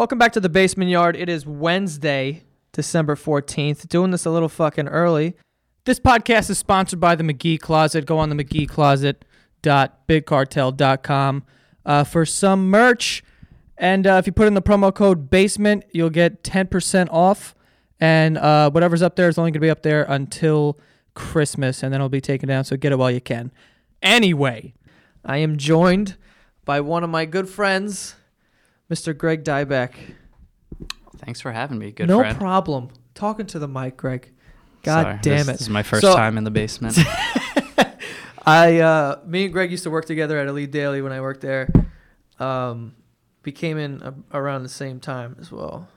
Welcome back to the basement yard. It is Wednesday, December 14th. Doing this a little fucking early. This podcast is sponsored by the McGee Closet. Go on the McGee Closet McGeeCloset.bigcartel.com uh, for some merch. And uh, if you put in the promo code basement, you'll get 10% off. And uh, whatever's up there is only going to be up there until Christmas, and then it'll be taken down. So get it while you can. Anyway, I am joined by one of my good friends, Mr. Greg Dybec. Thanks for having me, good no friend. problem. Talking to the mic, Greg. God Sorry, damn this, it. This is my first So- time in the basement. I uh, me and Greg used to work together at Elite Daily when I worked there. Um, we came in a- around the same time as well.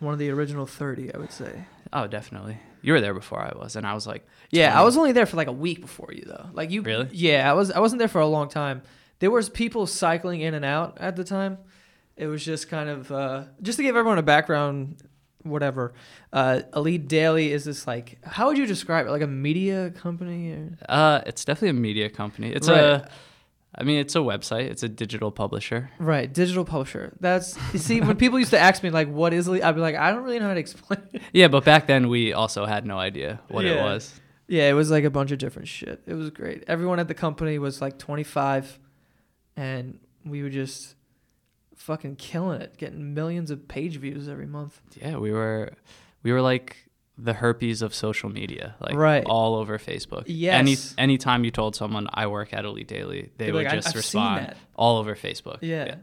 One of the original thirty, I would say. oh, definitely. You were there before I was, and I was like, Yeah, I was only there for like a week before you though. Like you Really? Yeah, I was I wasn't there for a long time. There was people cycling in and out at the time. It was just kind of uh, just to give everyone a background whatever. Uh, Elite Daily is this like how would you describe it? Like a media company or Uh, it's definitely a media company. It's Right. a, I mean, it's a website. It's a digital publisher. Right, digital publisher. That's you see when people used to ask me like what is Elite, I'd be like I don't really know how to explain it. Yeah, but back then we also had no idea what it was. Yeah, it was like a bunch of different shit. It was great. Everyone at the company was like 25, and we were just fucking killing it, getting millions of page views every month. Yeah, we were, we were like the herpes of social media, like Right. all over Facebook. Yes. Any anytime you told someone I work at Elite Daily, they They'd would like, just respond all over Facebook. Yeah.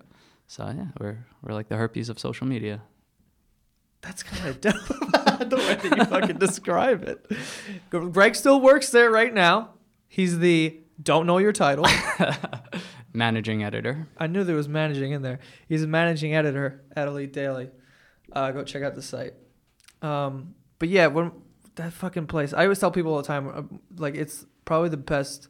So yeah, we're we're like the herpes of social media. That's kind of dope. the way that you fucking describe it. Greg still works there right now. He's the don't know your title. Managing editor. I knew there was managing in there. He's a managing editor at Elite Daily. Uh, go check out the site. Um, but yeah, when that fucking place, I always tell people all the time, uh, like it's probably the best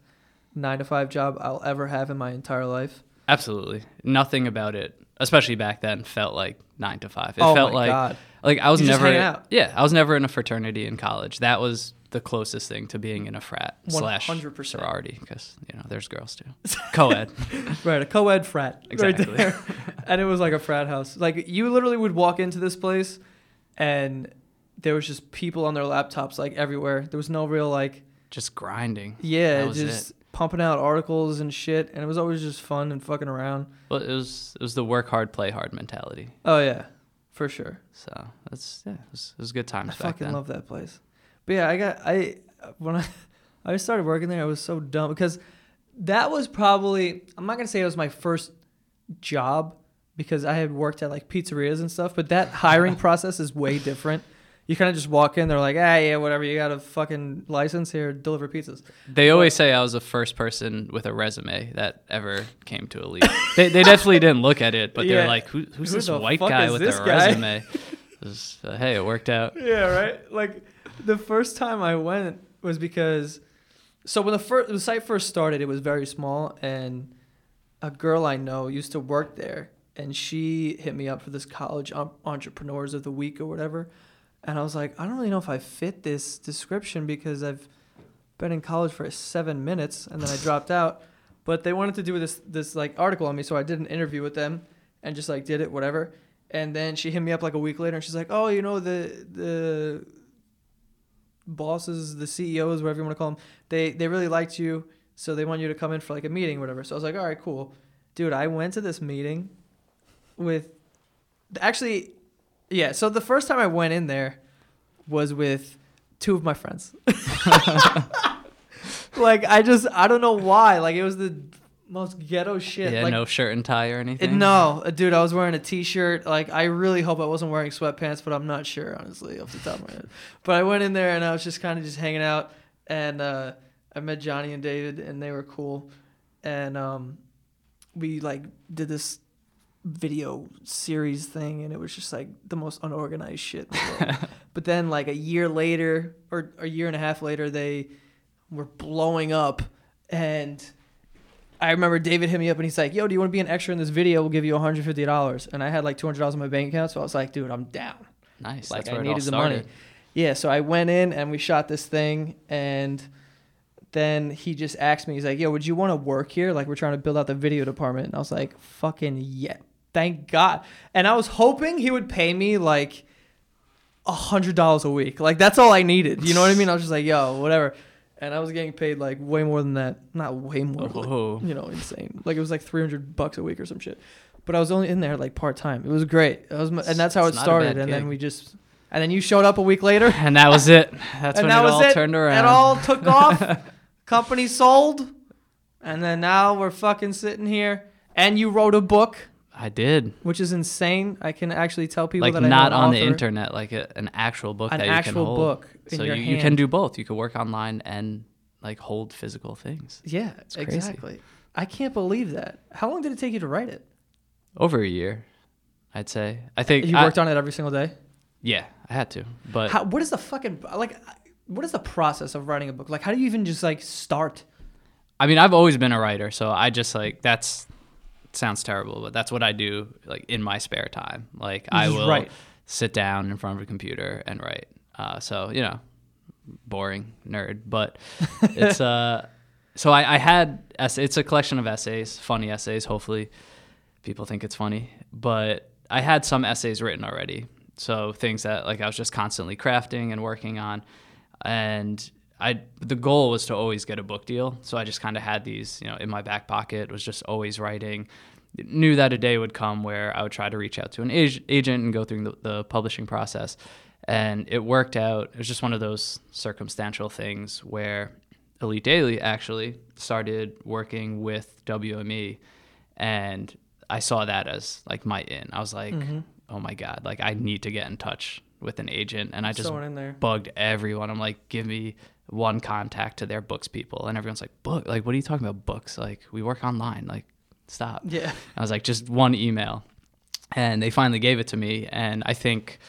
nine to five job I'll ever have in my entire life. Absolutely. Nothing about it, especially back then, felt like nine to five. It oh felt my like god, like I was You're never. Yeah, I was never in a fraternity in college. That was the closest thing to being in a frat slash 100%. sorority because you know there's girls too. Co-ed. right? A co-ed frat, Exactly. right and it was like a frat house. Like you literally would walk into this place, and there was just people on their laptops like everywhere. There was no real like Just grinding. yeah, just pumping out articles and shit, and it was always just fun and fucking around. Well, it was it was the work hard, play hard mentality. Oh yeah, for sure. So that's yeah, it was, it was good times I back fucking then. love that place. But yeah, I got I when I I started working there, I was so dumb because that was probably I'm not gonna say it was my first job because I had worked at like pizzerias and stuff, but that hiring process is way different. You kind of just walk in, they're like, ah, yeah, whatever. You got a fucking license here, deliver pizzas. They always say I was the first person with a resume that ever came to Elite. they, they definitely didn't look at it, but Yeah. they're like, Who, who's Who this white guy with a guy?" resume? Was, uh, hey, it worked out. Yeah, right. Like the first time I went was because so when the first the site first started, it was very small, and a girl I know used to work there, and she hit me up for this college entrepreneurs of the week or whatever, and I was like, I don't really know if I fit this description because I've been in college for seven minutes and then I dropped out, but they wanted to do this this like article on me, so I did an interview with them and just like did it whatever. And then she hit me up like a week later, and she's like, "Oh, you know the the bosses, the CEOs, whatever you want to call them, they they really liked you, so they want you to come in for like a meeting, or whatever." So I was like, "All right, cool, dude." I went to this meeting with actually, yeah. So the first time I went in there was with two of my friends. like I just I don't know why. Like it was the most ghetto shit. Yeah, like, no shirt and tie or it- anything. no, uh, dude, I was wearing a t-shirt. Like, I really hope I wasn't wearing sweatpants, but I'm not sure, honestly, off the top of my head. But I went in there and I was just kind of just hanging out, and uh, I met Johnny and David, and they were cool, and um, we like did this video series thing, and it was just like the most unorganized shit. The but then, like a year later, or a year and a half later, they were blowing up, and I remember David hit me up and he's like, "Yo, do you want to be an extra in this video? We'll give you $150." And I had like $200 in my bank account, so I was like, "Dude, I'm down." Nice. Like That's I where it all needed the money. Yeah, so I went in and we shot this thing and then he just asked me, he's like, "Yo, would you want to work here? Like we're trying to build out the video department." And I was like, "Fucking yeah." thank God. And I was hoping he would pay me like a hundred dollars a week. Like that's all I needed. You know what I mean? I was just like, yo, whatever. And I was getting paid like way more than that. Not way more. but, like, Whoa. you know, insane. Like it was like three hundred bucks a week or some shit. But I was only in there like part time. It was great. It was, my, and that's how it It's not a started. bad And then gig. we just, and then you showed up a week later, And that was it. That's when that it was all it. turned around. It all took off. Company sold, and then now we're fucking sitting here. And you wrote a book, I did. which is insane. I can actually tell people Like that I not on the internet, like a, an actual book An that you actual can hold. book so you, you can do both. You can work online and like hold physical things. Yeah, exactly. I can't believe that. How long did it take you to write it? Over a year, I'd say. I think You I- worked on it every single day. Yeah, I had to. But How, what is the fucking like? What is the process of writing a book? Like, how do you even just like start? I mean, I've always been a writer, so I just like that's sounds terrible, but that's what I do like in my spare time. Like I will write. sit down in front of a computer and write. Uh, so you know, boring nerd, but it's uh. So I, I had ess- it's a collection of essays, funny essays. Hopefully, people think it's funny, but I had some essays written already. So things that like I was just constantly crafting and working on, and I the goal was to always get a book deal. So I just kind of had these, you know, in my back pocket. Was just always writing. Knew that a day would come where I would try to reach out to an ag- agent and go through the, the publishing process, and it worked out. It was just one of those circumstantial things where Elite Daily actually started working with WME, and I saw that as like my in. I was like, Mm-hmm. oh my god, like I need to get in touch with an agent, and I just bugged everyone. I'm like, give me one contact to their books people, and everyone's like, book, like what are you talking about books? Like we work online, like stop. Yeah. I was like, just one email. And they finally gave it to me. And I think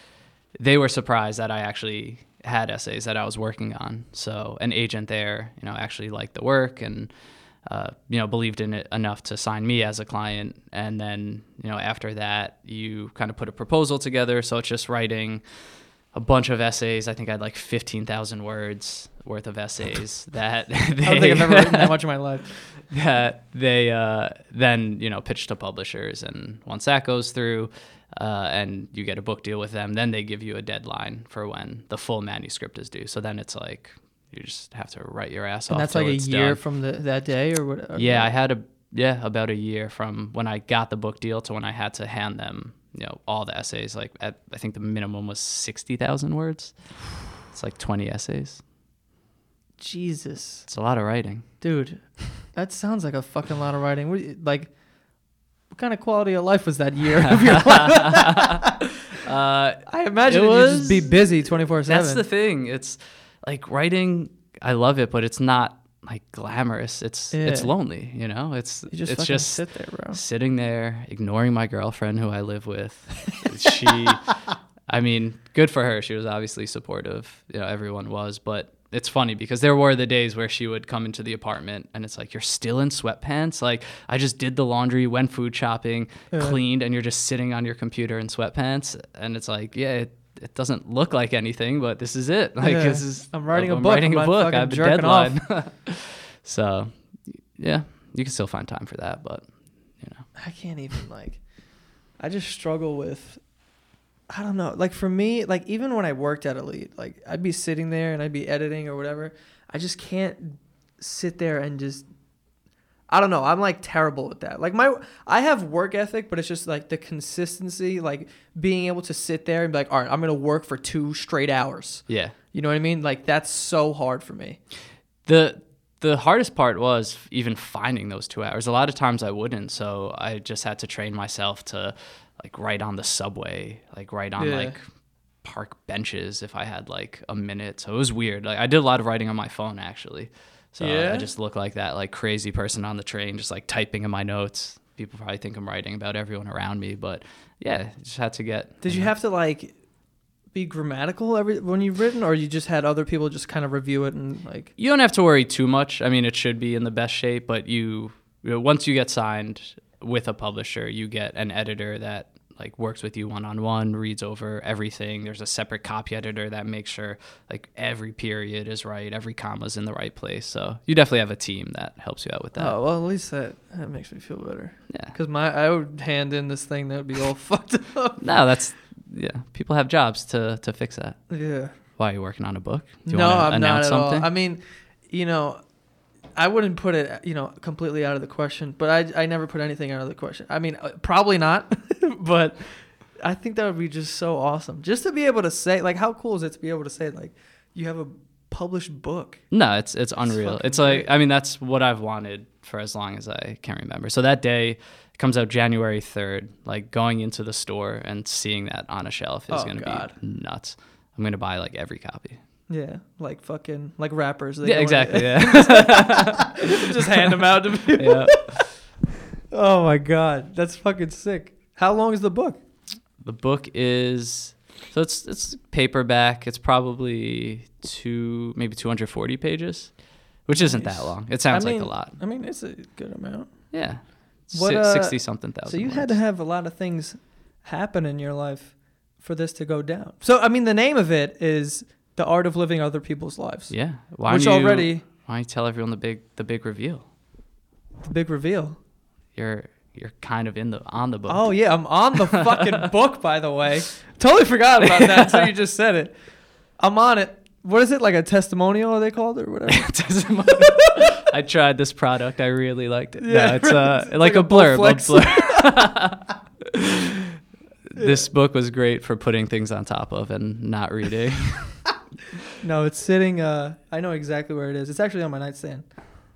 they were surprised that I actually had essays that I was working on. So an agent there, you know, actually liked the work and, uh, you know, believed in it enough to sign me as a client. And then, you know, after that, you kind of put a proposal together. So it's just writing a bunch of essays. I think I had like 15,000 words worth of essays that they, I don't think I've ever written that much in my life. that they uh, then you know pitch to publishers, and once that goes through, uh, and you get a book deal with them, then they give you a deadline for when the full manuscript is due. So then it's like you just have to write your ass And off. that's like a year done. from the, that day or what? Yeah, I had a yeah about a year from when I got the book deal to when I had to hand them you know all the essays. Like at, I think the minimum was sixty thousand words. It's like twenty essays. Jesus, It's a lot of writing. dude, that sounds like a fucking lot of writing. What, like, what kind of quality of life was that year of your life? Uh, I imagine It you'd just be busy 24 7. That's the thing. It's like writing. I love it, but it's not like glamorous. It's it's lonely. You know, it's You just it's just sit there, bro. sitting there, ignoring my girlfriend who I live with. she, I mean, good for her. She was obviously supportive. You know, everyone was, but. It's funny because there were the days where she would come into the apartment and it's like you're still in sweatpants. Like I just did the laundry, went food shopping, Yeah. cleaned, and you're just sitting on your computer in sweatpants. And it's like, yeah, it, it doesn't look like anything, but this is it. Like Yeah. this is I'm writing a I'm book. Writing I'm a book. I have a deadline. so, yeah, you can still find time for that, but you know, I can't even like. I just struggle with. I don't know. Like for me, like even when I worked at Elite, like I'd be sitting there and I'd be editing or whatever. I just can't sit there and just. I don't know. I'm like terrible with that. Like my, I have work ethic, but it's just like the consistency, like being able to sit there and be like, all right, I'm gonna work for two straight hours. yeah. You know what I mean? Like that's so hard for me. the the hardest part was even finding those two hours. A lot of times I wouldn't, so I just had to train myself to like write on the subway, like write on Yeah. like park benches if I had like a minute. So it was weird. Like I did a lot of writing on my phone actually. So Yeah? I just look like that like crazy person on the train, just like typing in my notes. People probably think I'm writing about everyone around me, but yeah, just had to get. Did you have to like be grammatical every when you've written, or you just had other people just kind of review it and like? you don't have to worry too much. I mean, it should be in the best shape, but you, you know, once you get signed with a publisher, you get an editor that like works with you one on one, reads over everything. There's a separate copy editor that makes sure like every period is right, every comma's in the right place. So you definitely have a team that helps you out with that. Oh well, at least that that makes me feel better. Yeah. Because my I would hand in this thing that would be all fucked up. No, that's yeah. People have jobs to to fix that. Yeah. Why are you working on a book? Do you no, I'm not at something? all. I mean, you know, I wouldn't put it, you know, completely out of the question. But I, I never put anything out of the question. I mean, uh, probably not. but I think that would be just so awesome, just to be able to say, like, how cool is it to be able to say, like, you have a published book? No, it's it's unreal. fucking It's like great. I mean that's what I've wanted for as long as I can remember. So that day comes out January 3rd. Like going into the store and seeing that on a shelf is Oh, going to be nuts. I'm going to buy like every copy. Yeah, like fucking like rappers. They yeah, exactly. Yeah. just hand them out to people. yeah. Oh my god, that's fucking sick. How long is the book? The book is so it's it's paperback. It's probably two maybe 240 pages, which isn't Nice. that long. It sounds I like a lot. I mean, it's a good amount. Yeah. What, uh, 60 something thousand. So you had to have a lot of things happen in your life for this to go down. So I mean, the name of it is "The Art of Living Other People's Lives," Yeah. Why which you, already Why you tell everyone the big the big reveal? the big reveal. You're you're kind of in the on the book. Oh yeah, I'm on the fucking book. By the way, totally forgot about that until you just said it. I'm on it. What is it like a testimonial? Are they called or whatever? Testimonial. I tried this product. I really liked it. Yeah, no, it's uh it's like, like a a blurb. A blurb. this book was great for putting things on top of and not reading. No, it's sitting. Uh, I know exactly where it is. It's actually on my nightstand.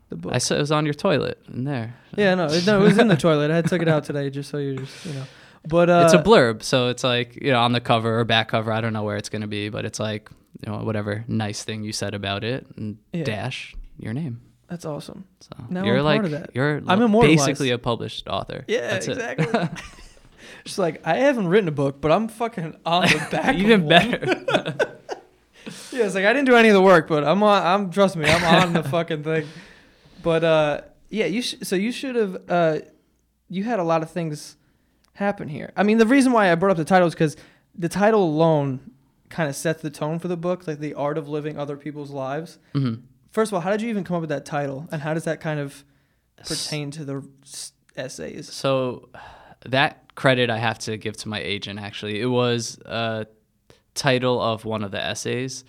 The book. I saw it was on your toilet in there. yeah, no, it, no, it was in the toilet. I took it out today just so you just you know. But uh, it's a blurb, so it's like you know on the cover or back cover. I don't know where it's gonna be, but it's like you know whatever nice thing you said about it and Yeah. dash your name. That's awesome. So Now you're I'm like part of that. you're I'm immortalized. basically a published author. Yeah, That's it. exactly. Just like I haven't written a book, but I'm fucking on the back. Even better. Yeah, it's like I didn't do any of the work, but I'm on. I'm trust me, I'm on the fucking thing. But uh, yeah, you sh- so you should have. Uh, you had a lot of things happen here. I mean, the reason why I brought up the title is because the title alone kind of sets the tone for the book, like the art of living other people's lives. hmm First of all, how did you even come up with that title, and how does that kind of pertain to the s- essays? So that credit I have to give to my agent. Actually, it was a title of one of the essays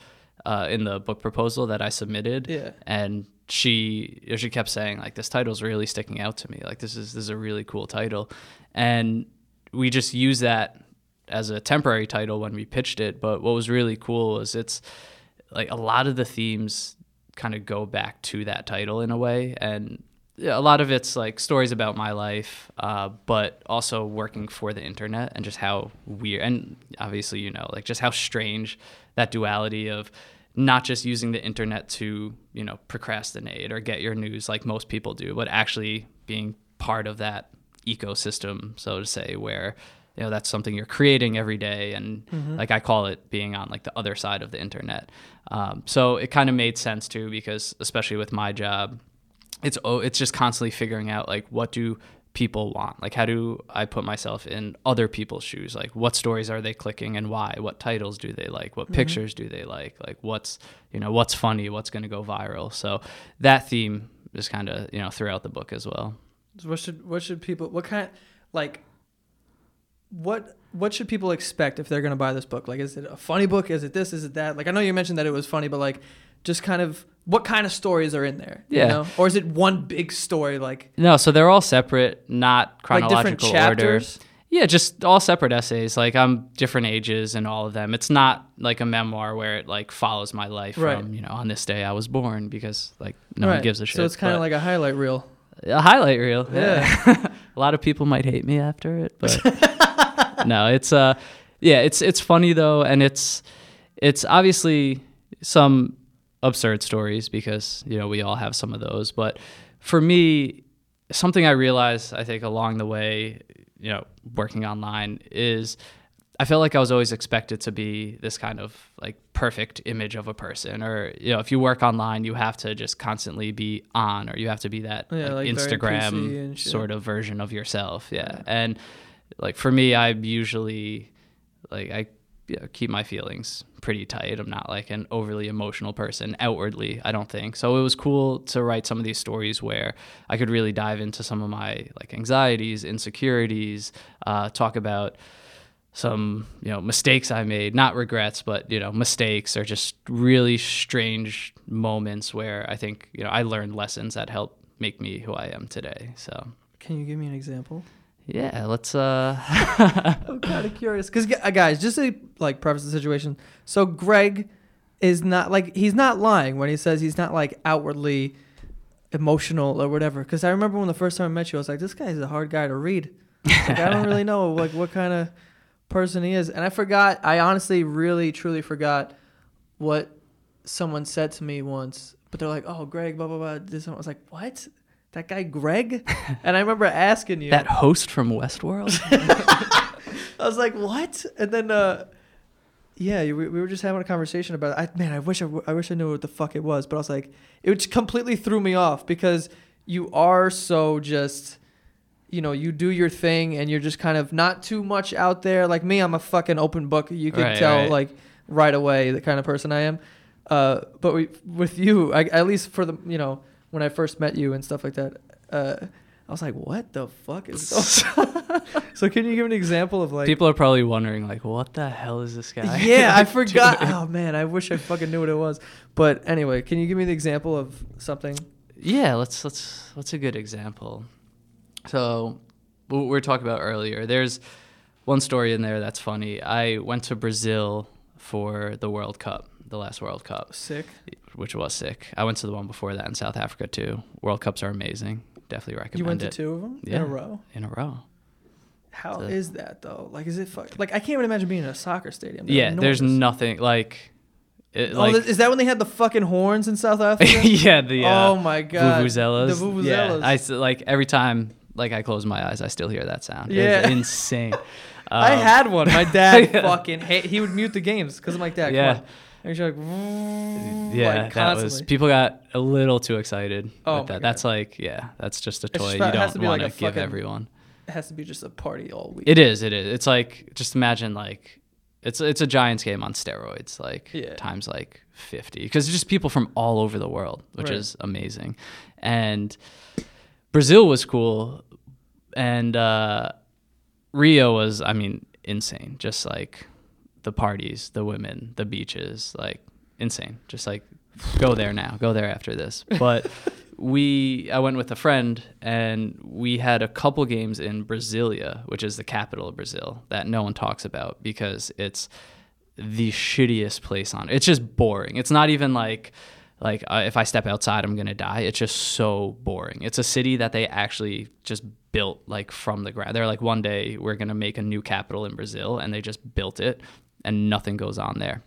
uh, in the book proposal that I submitted, Yeah. and she she kept saying like this title's really sticking out to me. Like this is this is a really cool title, and we just used that as a temporary title when we pitched it. But what was really cool was it's like a lot of the themes kind of go back to that title in a way and a lot of it's like stories about my life uh, but also working for the internet and just how weird and obviously you know like just how strange that duality of not just using the internet to you know procrastinate or get your news like most people do but actually being part of that ecosystem so to say where you know that's something you're creating every day and like i call it being on like the other side of the internet. Um, so it kind of made sense too because especially with my job it's oh it's just constantly figuring out like what do people want? Like how do i put myself in other people's shoes? Like what stories are they clicking and why? What titles do they like? What mm-hmm. pictures do they like? Like what's you know what's funny? What's going to go viral? So that theme is kind of you know throughout the book as well. So what should what should people what kind like what what should people expect if they're gonna buy this book? Like, is it a funny book? Is it this? Is it that? Like, I know you mentioned that it was funny, but like, just kind of what kind of stories are in there? You Yeah. know? Or is it one big story? Like, no so they're all separate not like different chronological order chapters? Yeah, just all separate essays. Like I'm different ages and all of them. It's not like a memoir where it like follows my life Right. from you know on this day I was born because like no Right. one gives a shit. So it's kind of like a highlight reel. a highlight reel. Yeah. a lot of people might hate me after it, but no, it's uh, yeah, it's it's funny though, and it's it's obviously some absurd stories because you know we all have some of those, but for me, something I realized I think along the way, you know, working online is. I felt like I was always expected to be this kind of like perfect image of a person, or you know, if you work online, you have to just constantly be on, or you have to be that Yeah, like, like Instagram sort of version of yourself. Yeah. And like for me, I usually like I you know, keep my feelings pretty tight. I'm not like an overly emotional person outwardly, I don't think. So it was cool to write some of these stories where I could really dive into some of my like anxieties, insecurities, uh, talk about some you know mistakes I made, not regrets, but you know mistakes or just really strange moments where I think you know I learned lessons that helped make me who I am today. So Can you give me an example? Yeah, let's uh I'm kind of curious because guys, just to like preface the situation. So Greg is not like he's not lying when he says he's not like outwardly emotional or whatever. Because I remember when the first time I met you, I was like, this guy's a hard guy to read. Like, I don't really know like what kind of person he is, and I forgot. I honestly, really, truly forgot what someone said to me once. But they're like, "Oh, Greg, blah blah blah." This one I was like, "What? That guy Greg?" and I remember asking you. that host from Westworld. I was like, "What?" And then, uh, yeah, we, we were just having a conversation about. It. I man, I wish I, I wish I knew what the fuck it was, but I was like, it just completely threw me off because you are so just, you know, you do your thing and you're just kind of not too much out there. Like me, I'm a fucking open book. You can Right, tell right. like right away the kind of person I am. Uh, but we, with you, I, at least for the you know when I first met you and stuff like that, uh, I was like, what the fuck is this? so can you give an example of like People are probably wondering like, what the hell is this guy? yeah, I doing? forgot. Oh man, I wish I fucking knew what it was. But anyway, can you give me the example of something? Yeah, let's let's what's a good example? So, what we were talking about earlier. There's one story in there that's funny. I went to Brazil for the World Cup, the last World Cup, Sick. Which was sick. I went to the one before that in South Africa too. World Cups are amazing. Definitely recommend it. You went to it two of them in a row. in a row. How So- is that though? Like, is it fuck? Like, I can't even imagine being in a soccer stadium. They're yeah, there's nothing like. It, Oh, like is that when they had the fucking horns in South Africa? yeah, the uh, oh my god, vuvuzelas. The vuvuzelas. Yeah, I like every time like I close my eyes, I still hear that sound. Yeah. it's insane. I Um, had one. My dad Yeah. fucking hate. He would mute the games because I'm like, Dad, Yeah. And you're like, Yeah, like, that was people got a little too excited Oh with that. That's like yeah, that's just a toy just- you to don't be want like to give fucking- everyone. It has to be just a party all week. It is, it is. It's like just imagine like it's it's a Giants game on steroids, like Yeah. times like fifty, because just people from all over the world, which Right. is amazing. And Brazil was cool, and uh, Rio was, I mean, insane. Just like the parties, the women, the beaches, like insane. Just like go there now, go there after this. But we, I went with a friend, and we had a couple games in Brasilia, which is the capital of Brazil, that no one talks about because it's the shittiest place on. It's just boring. It's not even like like uh, if I step outside, I'm gonna die. It's just so boring. It's a city that they actually just built like from the ground. They're like, one day we're gonna make a new capital in Brazil, and they just built it, and nothing goes on there.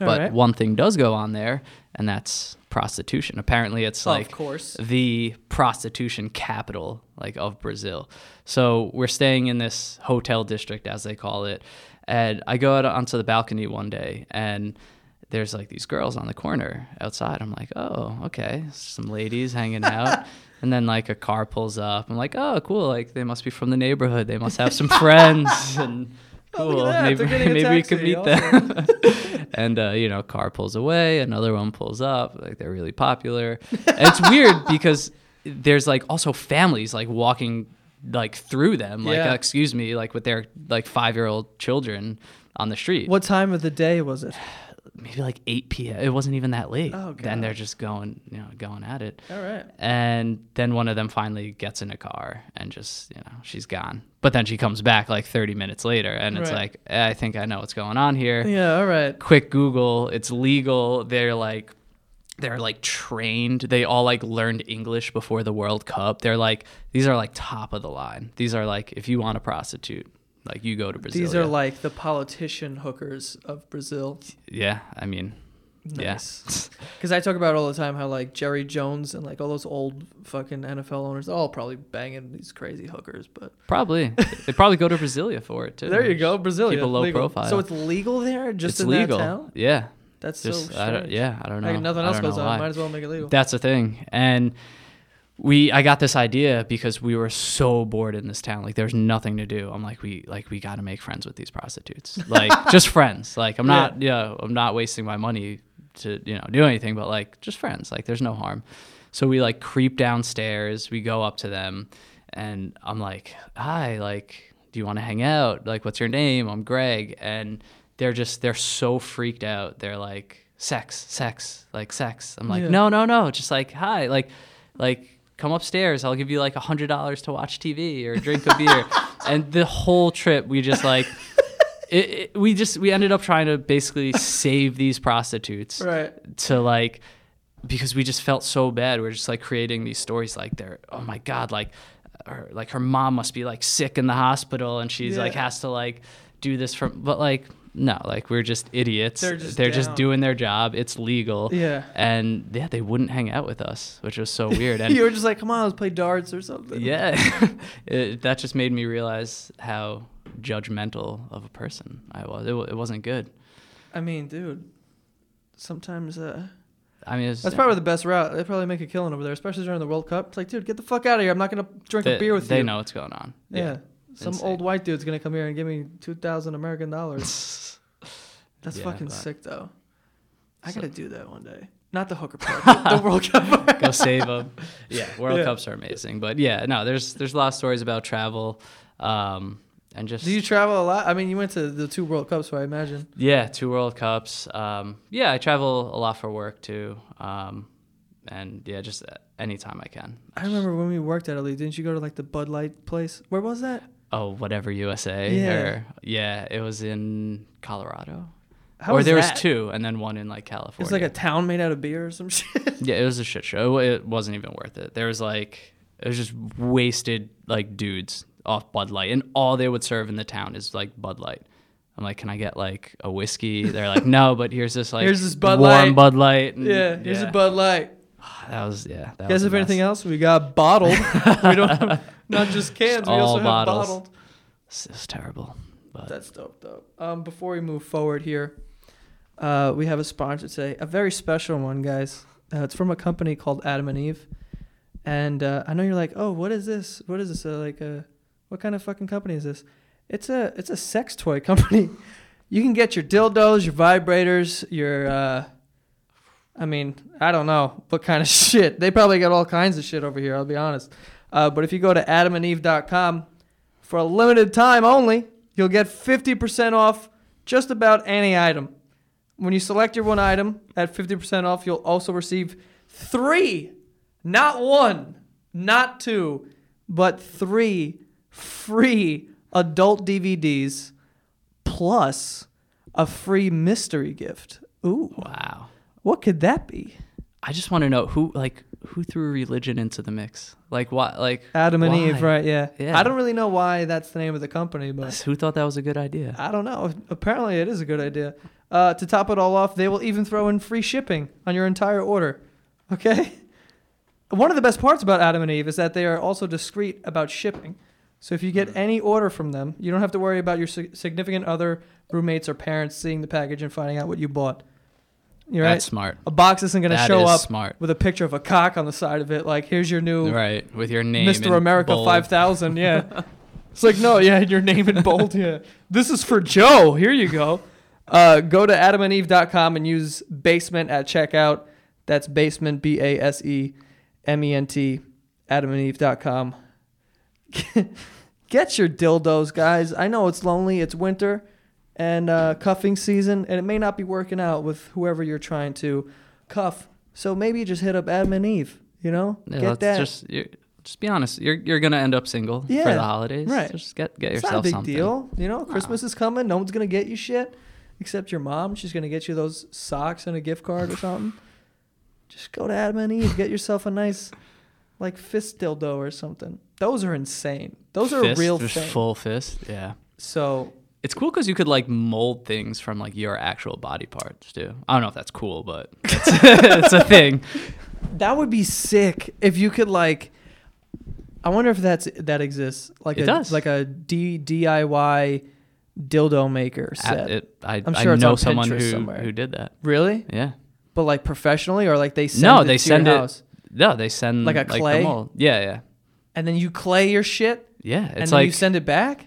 All but right. one thing does go on there, and that's prostitution. Apparently, it's Oh, like the prostitution capital like of Brazil. So we're staying in this hotel district as they call it. And I go out onto the balcony one day and there's like these girls on the corner outside. I'm like, "Oh, okay. Some ladies hanging out." and then like a car pulls up. I'm like, "Oh, cool. Like they must be from the neighborhood. They must have some friends." And cool. that. Maybe maybe we could meet them. and uh, you know, car pulls away, another one pulls up. Like they're really popular. And it's weird because there's like also families like walking like through them, like Yeah. uh, excuse me, like with their like five year old children on the street. What time of the day was it? Maybe like eight p.m. It wasn't even that late. Oh, Then they're just going, you know, going at it. All right. And then one of them finally gets in a car and just, you know, she's gone. But then she comes back like 30 minutes later and it's Right. like, eh, I think I know what's going on here. Yeah. All right. Quick Google, it's legal. They're like, they're like trained. They all like learned English before the World Cup. They're like, these are like top of the line. These are like, if you want a prostitute, like you go to Brazil. These are like the politician hookers of Brazil. yeah, I mean, Nice. Because I talk about all the time how like Jerry Jones and like all those old fucking NFL owners, all probably banging these crazy hookers. But probably. they probably go to Brasilia for it too. there you go, Brazil. Keep a low legal. profile. So it's legal there, just it's in legal. that town. Yeah. That's Just so I don't, yeah, I don't know. Like nothing else goes on. why. Might as well make it legal. That's the thing. And we I got this idea because we were so bored in this town. Like there's nothing to do. I'm like we like we got to make friends with these prostitutes. Like just friends. Like I'm not yeah, I'm not wasting my money to, you know, do anything but like just friends. Like there's no harm. So we like creep downstairs, we go up to them and I'm like, "Hi, like do you want to hang out? Like what's your name? I'm Greg." And they're just they're so freaked out. They're like sex, sex, like sex. I'm like, Yeah. "No, no, no. Just like hi, like like come upstairs i'll give you like a hundred dollars to watch tv or drink a beer. And the whole trip we just like it, it, we just we ended up trying to basically save these prostitutes Right. to like because we just felt so bad. We are just like creating these stories like they're oh my god like her like her mom must be like sick in the hospital and she's like has to like do this from but like no like we're just idiots They're just they're just doing their job it's legal Yeah. and yeah they wouldn't hang out with us which was so weird and you were just like, come on, let's play darts or something. yeah it, that just made me realize how judgmental of a person i was it, it wasn't good I mean, dude, sometimes uh, i mean it's, that's probably the best route. They probably make a killing over there, especially during the World Cup. It's like, dude, get the fuck out of here. I'm not gonna drink they, a beer with they you. They know what's going on Yeah. Some Insane. old white dude's gonna come here and give me two thousand American dollars. That's Yeah, fucking but- sick, though. I So- gotta do that one day. Not the hooker part, the, World Cup. go save them. Yeah, World Yeah. Cups are amazing, but yeah, no, there's there's a lot of stories about travel, um, and just Do you travel a lot? I mean, you went to the two World Cups, so I imagine. yeah, two World Cups. Um, yeah, I travel a lot for work too, um, and yeah, just anytime I can. I remember when we worked at Elite. Didn't you go to like the Bud Light place? Where was that? Oh, whatever USA. Yeah. Or, yeah, it was in Colorado. How or was there that? was two, and then one in like California. It's like a town made out of beer or some shit. Yeah, it was a shit show. It, it wasn't even worth it. There was like it was just wasted like dudes off Bud Light, and all they would serve in the town is like Bud Light. I'm like, can I get like a whiskey? They're like, no, but here's this like Here's this Bud warm Light. Bud Light. and- yeah, here's a Bud Light. Ah, that was yeah. That Guys, was if anything else, we got bottled. we don't have not just cans. we All also have bottles. bottled. It's, it's terrible. But That's dope, dope. Um, before we move forward here, uh, we have a sponsor today, a very special one, guys. Uh, it's from a company called Adam and Eve, and uh, I know you're like, oh, what is this? What is this? Uh, like, uh, what kind of fucking company is this? It's a it's a sex toy company. you can get your dildos, your vibrators, your uh, I mean, I don't know what kind of shit. They probably got all kinds of shit over here. I'll be honest. Uh, but if you go to adamandeve.com for a limited time only, you'll get 50% off just about any item. When you select your one item at 50% off, you'll also receive three, not one, not two, but three free adult DVDs plus a free mystery gift. Ooh, wow. what could that be? I just want to know who like who threw religion into the mix. Like what? Like Adam and Eve, right? Yeah. Yeah. I don't really know why that's the name of the company, but Who thought that was a good idea? I don't know. Apparently, it is a good idea. Uh, to top it all off, they will even throw in free shipping on your entire order. Okay? One of the best parts about Adam and Eve is that they are also discreet about shipping. So if you get any order from them, you don't have to worry about your significant other, roommates, or parents seeing the package and finding out what you bought. You're right. That's smart. A box isn't going to That show is up smart. with a picture of a cock on the side of it. Like, here's your new Right, with your name. Mr. America bold. 5000. Yeah. it's like, no, yeah, your name in bold. Yeah. This is for Joe. Here you go. Uh, go to adamandeve.com and use basement at checkout. That's basement, B A S E M E N T, adamandeve.com. Get your dildos, guys. I know it's lonely, it's winter and uh, cuffing season, and it may not be working out with whoever you're trying to cuff. So maybe just hit up Adam and Eve, you know? Yeah, Get that. just just be honest. You're you're gonna end up single for the holidays. right. Just get get It's yourself not a big something. deal. You know, Christmas is coming. No one's gonna get you shit except your mom. She's gonna get you those socks and a gift card or something. Just go to Adam and Eve. Get yourself a nice, like fist dildo or something. Those are insane. Those are Fist, real just thing. full fist. Yeah. So It's cool because you could like mold things from like your actual body parts too. I don't know if that's cool, but it's, it's a thing. that would be sick if you could like. I wonder if that's that exists. Like It a does. like a D, DIY dildo maker I, set. it, I, I'm I sure it's know on someone Pinterest who somewhere. who did that. really? Yeah. But like professionally, or like they send No, it they to send your it- house? No, they send Like a clay? mold. Yeah, yeah, and then you clay your shit, yeah. and It's then like you send it back.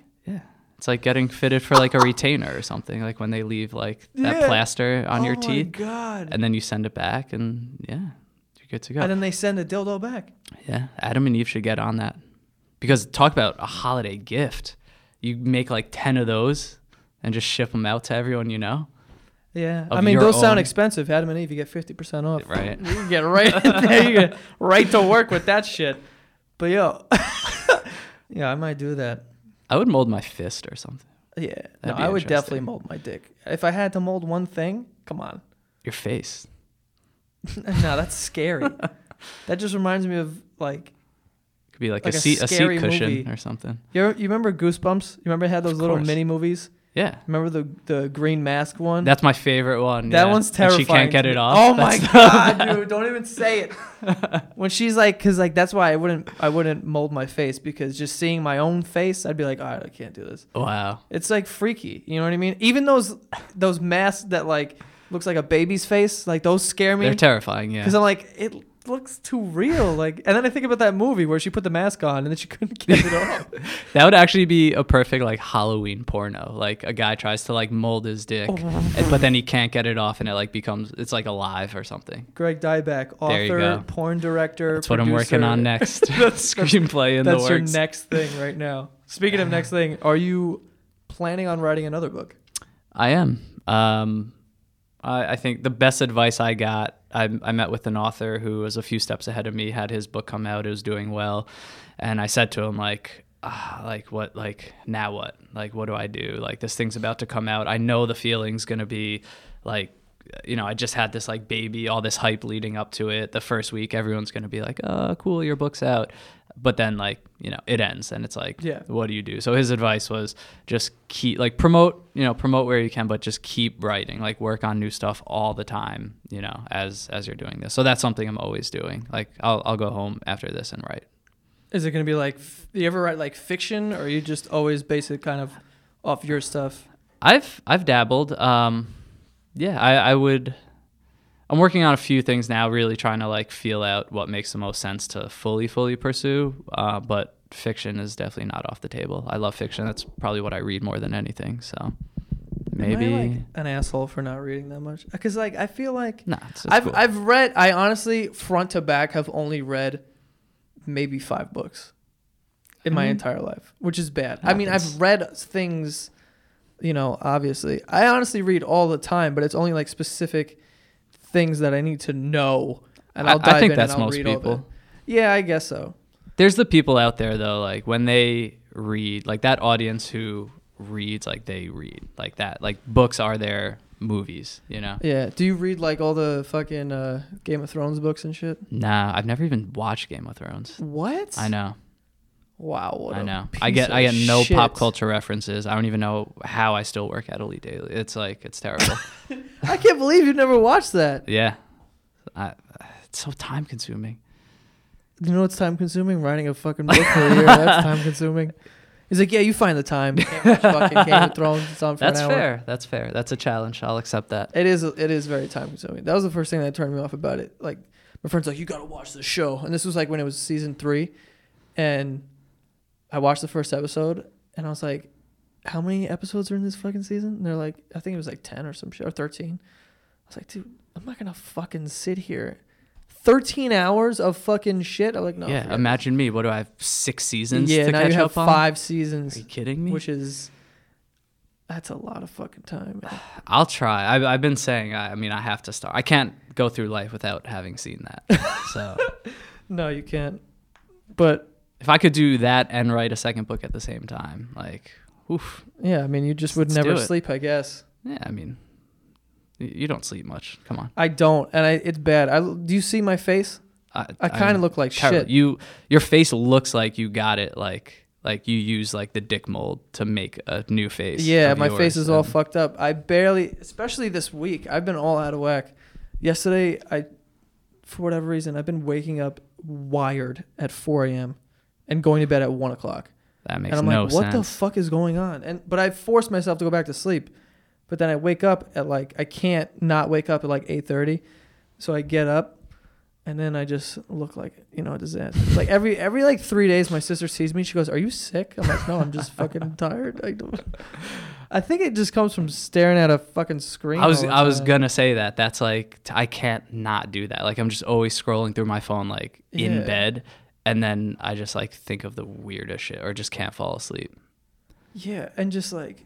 It's like getting fitted for like a retainer or something. Like when they leave like that Yeah. plaster on your oh teeth, my god! and then you send it back, and yeah, you're good to go. And then they send a dildo back. Yeah, Adam and Eve should get on that. Because talk about a holiday gift. You make like 10 of those and just ship them out to everyone you know. Yeah, I mean your those sound expensive. Adam and Eve, you get fifty percent off. Right. You get right there. You get right to work with that shit. But yo, yeah, I might do that. I would mold my fist or something. Yeah, no, I would definitely mold my dick. If I had to mold one thing, come on. Your face. no, that's scary. that just reminds me of like Could be like, Like a seat a seat cushion movie. or something. you. Ever, you remember Goosebumps? You remember it had those little mini movies? Yeah. Remember the the green mask one? That's my favorite one. That yeah. one's And terrifying. she can't get it off. Oh my god, dude! Don't even say it. when she's like, because like that's why I wouldn't I wouldn't mold my face because just seeing my own face, I'd be like, all right, I can't do this. Wow. It's like freaky. You know what I mean? Even those those masks that like looks like a baby's face, like those scare me They're terrifying, yeah. because I'm like it looks too real. Like, and then I think about that movie where she put the mask on and then she couldn't get it off. That would actually be a perfect like Halloween porno. Like a guy tries to like mold his dick, and, but then he can't get it off, and it like becomes it's like alive or something. Greg Dybec, author, porn director. That's what I'm working on next. That's- Screenplay in That's the your next thing right now. Speaking of next thing, are you planning on writing another book? I am. Um, I, I think the best advice I got, I, I met with an author who was a few steps ahead of me, had his book come out, it was doing well, and I said to him like, ah, like what, like now what, like what do I do? Like this thing's about to come out. I know the feeling's gonna be like. You know, I just had this like baby, all this hype leading up to it. The first week, everyone's gonna be like, "Oh, cool, your book's out," but then like, you know, it ends, and it's like, Yeah. what do you do? So his advice was just keep like promote, you know, promote where you can, but just keep writing, like work on new stuff all the time, you know, as as you're doing this. So that's something I'm always doing. Like I'll I'll go home after this and write. Is it going to be like, f- you ever write like fiction or you just always base it kind of off your stuff? I've I've dabbled. Um, yeah, I I would. I'm working on a few things now, really trying to like feel out what makes the most sense to fully fully pursue. Uh, but fiction is definitely not off the table. I love fiction. That's probably what I read more than anything. So maybe. I like an asshole for not reading that much? Because like I feel like Nah, I've cool. I've read. I honestly front to back have only read maybe five books in my Mhm. entire life, which is bad. I mean, I've read things, you know. Obviously, I honestly read all the time, but it's only like specific things that I need to know, and I- I'll I dive think in that's and I'll most read all of it. people. Yeah, I guess so. There's the people out there though, like when they read, like that audience who reads, like they read, like that. Like books are their movies, you know. Yeah. Do you read like all the fucking uh, Game of Thrones books and shit? Nah, I've never even watched Game of Thrones. What? I know. Wow. I know. I get I get no pop culture references. I don't even know how I still work at Elite Daily. It's like it's terrible. I can't believe you've never watched that. yeah, I, it's so time consuming. You know what's time consuming? Writing a fucking book for a year. That's time consuming. He's like, yeah, you find the time. Can't watch fucking Game of Thrones. It's on for That's an hour. fair. That's fair. That's a challenge. I'll accept that. It is. It is very time consuming. That was the first thing that turned me off about it. Like my friend's like, you gotta watch the show, and this was like when it was season three, and I watched the first episode, and I was like, how many episodes are in this fucking season? And they're like, I think it was like ten or some shit or thirteen. I was like, dude, I'm not gonna fucking sit here. 13 hours of fucking shit. I'm like, no. yeah, imagine me. What do I have? Six seasons yeah, to now catch you have up on? five Are seasons, you kidding me? which is that's a lot of fucking time. man. I'll try. I've, I've been saying. I, I mean, I have to start. I can't go through life without having seen that. so no, you can't. But if I could do that and write a second book at the same time, like, oof. yeah, I mean, you just would Let's never do it. sleep, I guess. Yeah, I mean, y- you don't sleep much. Come on. I don't, and I it's bad. I do you see my face? I, I kind of I'm look like terrible. shit. You, your face looks like you got it. Like, like you use like the dick mold to make a new face. Yeah, of my face is all and- fucked up. I barely, especially this week, I've been all out of whack. Yesterday, I, for whatever reason, I've been waking up wired at 4 a.m. and going to bed at 1 o'clock. That makes sense. and I'm no like, what the fuck is going on? And but I forced myself to go back to sleep. But then I wake up at like I can't not wake up at like 8:30. So I get up and then I just look like you know a disaster. like every every like three days, my sister sees me. She goes, "Are you sick?" I'm like, "No, I'm just fucking tired." I don't. I think it just comes from staring at a fucking screen. I was I was gonna say that. That's like I can't not do that. Like I'm just always scrolling through my phone like in Yeah. bed, and then I just like think of the weirdest shit or just can't fall asleep. Yeah, and just like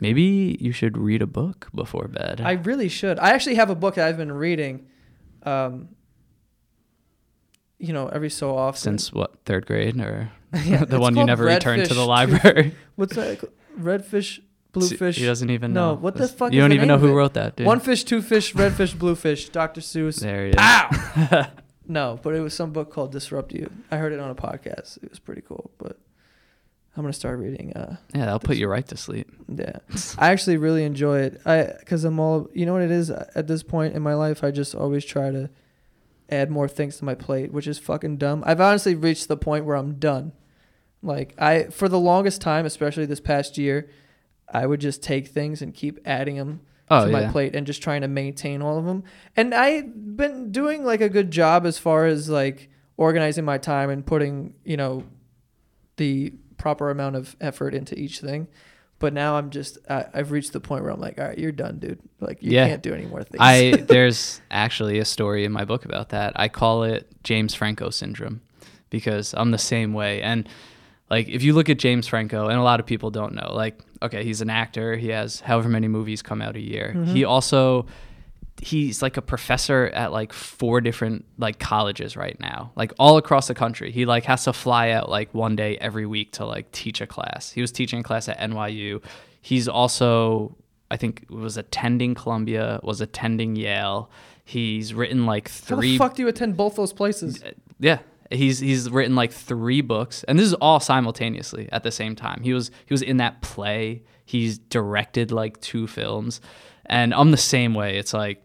Maybe you should read a book before bed. I really should. I actually have a book that I've been reading. Um, you know, every so often. since what third grade or Yeah, the one you never returned to Redfish the Two- library. What's that? Redfish, See, bluefish. He doesn't even know. No, know. what the fuck You don't even know who wrote that, dude. One fish, two fish, red fish, blue fish. Dr. Seuss. There he is. Ow! No, but it was some book called Disrupt You. I heard it on a podcast. It was pretty cool. But I'm gonna start reading. Uh, Yeah, that'll put you right to sleep. yeah, I actually really enjoy it. I because I'm all you know what it is at this point in my life. I just always try to add more things to my plate, which is fucking dumb. I've honestly reached the point where I'm done. Like I, for the longest time, especially this past year, I would just take things and keep adding them Oh to my yeah. plate and just trying to maintain all of them. And I've been doing like a good job as far as like organizing my time and putting, you know, the proper amount of effort into each thing. But now I'm just I, I've reached the point where I'm like, all right, you're done, dude. Like you Yeah. can't do any more things. I there's actually a story in my book about that. I call it James Franco syndrome because I'm the same way. And like if you look at James Franco, and a lot of people don't know, like okay, he's an actor. He has however many movies come out a year. Mhm. He also he's like a professor at like four different like colleges right now like all across the country he like has to fly out like one day every week to like teach a class he was teaching a class at nyu he's also i think was attending columbia was attending yale he's written like three How the fuck do you attend both those places? yeah he's he's written like three books and this is all simultaneously at the same time. He was he was in that play. He's directed like two films and i'm the same way. It's like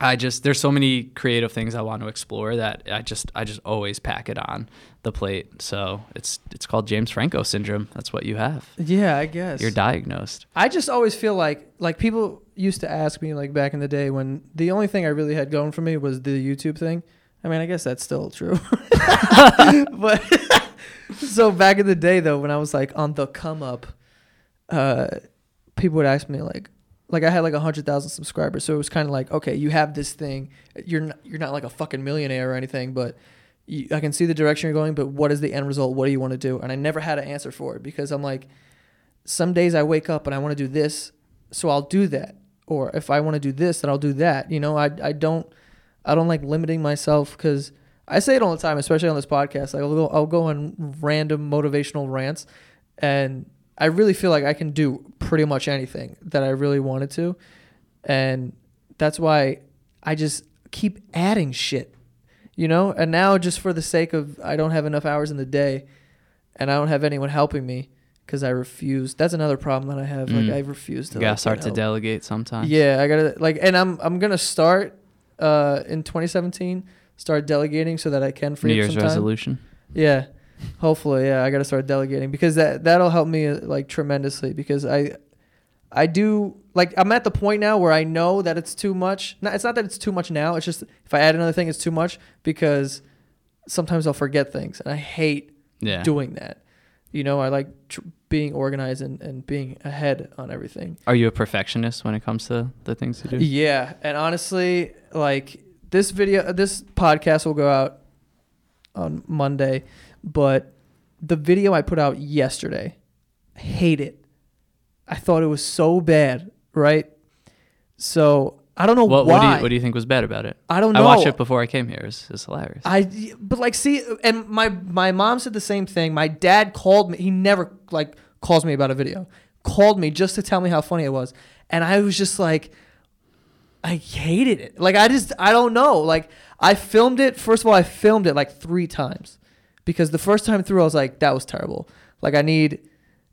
i just there's so many creative things i want to explore that i just i just always pack it on the plate. So it's it's called james franco syndrome. That's what you have. Yeah, I guess. you're diagnosed. I just always feel like like people used to ask me like back in the day when the only thing I really had going for me was the YouTube thing. I mean, I guess that's still true. but so back in the day though, when I was like on the come up, uh, people would ask me like, like I had like a hundred thousand subscribers, so it was kind of like, okay, you have this thing, you're not, you're not like a fucking millionaire or anything, but you, I can see the direction you're going, but what is the end result? What do you want to do? And I never had an answer for it because I'm like, some days I wake up and I want to do this, so I'll do that. Or if I want to do this, then I'll do that. You know, I I don't I don't like limiting myself because I say it all the time, especially on this podcast. Like I'll go I'll go on random motivational rants, and I really feel like I can do pretty much anything that I really wanted to, and that's why I just keep adding shit, you know. And now just for the sake of I don't have enough hours in the day, and I don't have anyone helping me because I refuse. That's another problem that I have. Mm. Like I refuse to. you gotta like, start to help. delegate sometimes Yeah, I gotta like, and I'm I'm gonna start uh in 2017 start delegating so that I can free new up year's some time. resolution Yeah, hopefully, yeah, I gotta start delegating because that that'll help me uh, like tremendously because I I do like I'm at the point now where I know that it's too much. Not, it's not that it's too much now. It's just if I add another thing, it's too much because sometimes I'll forget things and I hate yeah doing that. You know, I like tr- being organized and, and being ahead on everything. are you a perfectionist when it comes to the things you do Yeah, and honestly, like this video, this podcast will go out on Monday, but the video I put out yesterday, I hate it. I thought it was so bad, right? So I don't know what, why. what do you what do you think was bad about it I don't know. I watched it before I came here. It's, it's hilarious. I but like see and my my mom said the same thing. My dad called me. He never like calls me about a video. Called me just to tell me how funny it was. And I was just like I hated it. Like I just I don't know. Like I filmed it first of all I filmed it like 3 times. Because the first time through I was like that was terrible. Like I need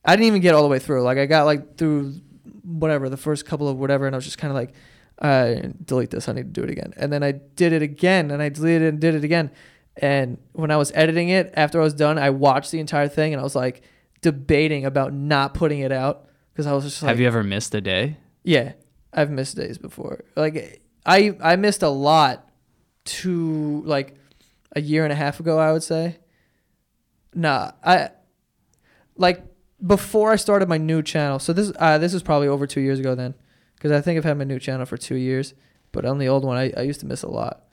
I didn't even get all the way through. Like I got like through whatever the first couple of whatever and I was just kind of like uh, delete this. I need to do it again. And then I did it again, and I deleted it and did it again. And when I was editing it, after I was done, I watched the entire thing, and I was like debating about not putting it out because I was just like, Have you ever missed a day? yeah, I've missed days before. Like I I missed a lot two like a year and a half ago, I would say. Nah, I like before I started my new channel. So this uh, this is probably over two years ago then, because I think I've had my new channel for two years. But on the old one, I, I used to miss a lot,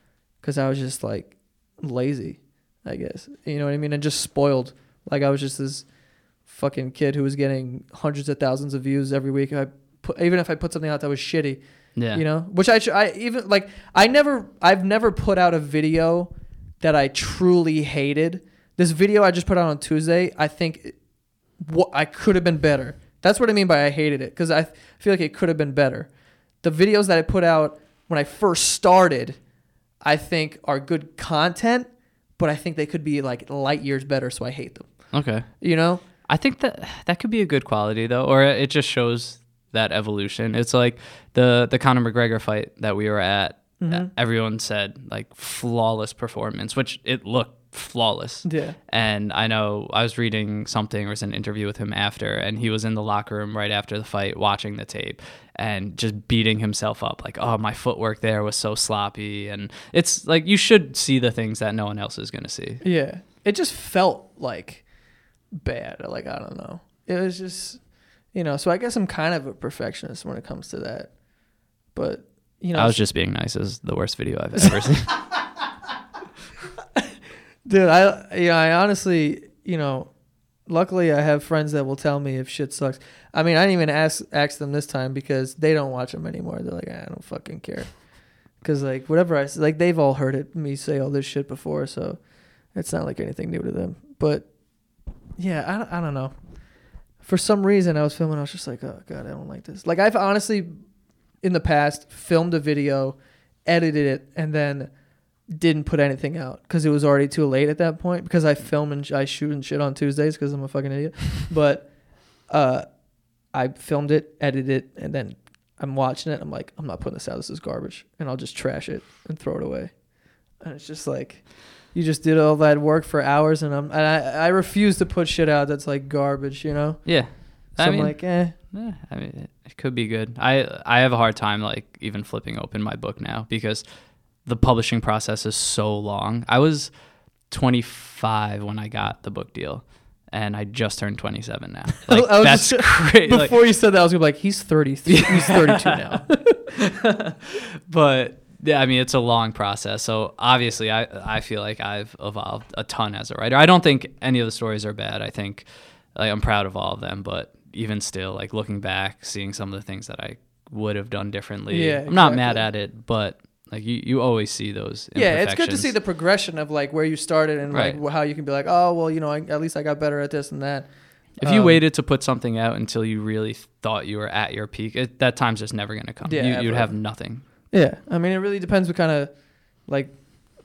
because I was just like lazy, I guess. You know what I mean? And just spoiled. Like I was just this fucking kid who was getting hundreds of thousands of views every week. I put, even if I put something out that was shitty, Yeah. you know, which I, I even like, I never, I've never put out a video that I truly hated. This video I just put out on Tuesday, I think what I could have been better. That's what I mean by I hated it because I feel like it could have been better. The videos that I put out when I first started, I think are good content, but I think they could be like light years better, so I hate them. Okay. You know? I think that that could be a good quality though, or it just shows that evolution. It's like the the Conor McGregor fight that we were at. Mhm. Everyone said like flawless performance, which it looked flawless. Yeah. And I know I was reading something or was an interview with him after, and he was in the locker room right after the fight watching the tape and just beating himself up like, oh, my footwork there was so sloppy. And it's like you should see the things that no one else is going to see. Yeah. It just felt like bad. Like I don't know. It was just you know, so I guess I'm kind of a perfectionist when it comes to that. But you know I was just being nice. Was the worst video I've ever seen. dude, I yeah, I honestly, you know, luckily I have friends that will tell me if shit sucks. I mean, I didn't even ask ask them this time because they don't watch them anymore. They're like, "Ah, I don't fucking care. Cuz like whatever I like they've all heard it me say all this shit before, so it's not like anything new to them. But yeah, I don't, I don't know. For some reason I was filming I was just like, "Oh god, I don't like this." Like I've honestly in the past filmed a video, edited it and then didn't put anything out because it was already too late at that point because I film and sh- I shoot and shit on Tuesdays because I'm a fucking idiot. but uh, I filmed it, edited it, and then I'm watching it. I'm like, I'm not putting this out. This is garbage, and I'll just trash it and throw it away. And it's just like, you just did all that work for hours, and I'm and I I refuse to put shit out that's like garbage, you know. yeah. So I I'm mean- like, eh. Yeah, I mean, it could be good. I I have a hard time like even flipping open my book now because the publishing process is so long. I was 25 when I got the book deal, and I just turned 27 now. Like that's just-. Like, Before you said that, I was gonna be like, he's thirty. He's thirty-two now. but I mean, it's a long process. So obviously, I I feel like I've evolved a ton as a writer. I don't think any of the stories are bad. I think like, I'm proud of all of them, but even still, like looking back, seeing some of the things that I would have done differently. Yeah, I'm not mad at it, but like you, you always see those. Yeah, it's good to see the progression of like where you started and Right. like how you can be like, oh well, you know, I, at least I got better at this and that. If you Um, waited to put something out until you really thought you were at your peak, it, that time's just never going to come. Yeah, you, you'd have nothing. Yeah, I mean, it really depends what kind of like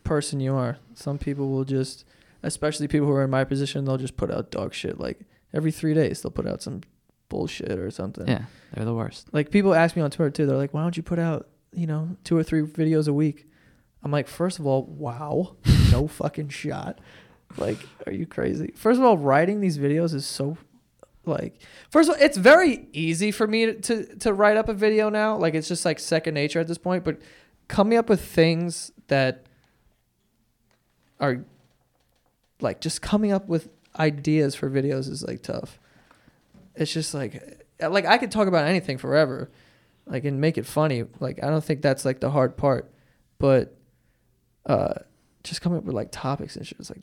person you are. Some people will just, especially people who are in my position, they'll just put out dog shit like every three days. They'll put out some bullshit or something. Yeah, they're the worst. Like people ask me on Twitter too. They're like, why don't you put out, you know, two or three videos a week? I'm like, first of all, wow, no fucking shot. Like, are you crazy? First of all, writing these videos is so like first of all, it's very easy for me to, to to write up a video now. Like it's just like second nature at this point, but coming up with things that are like just coming up with ideas for videos is like tough. It's just like like I could talk about anything forever, like and make it funny. Like I don't think that's like the hard part, but uh, just coming up with like topics and shit is like,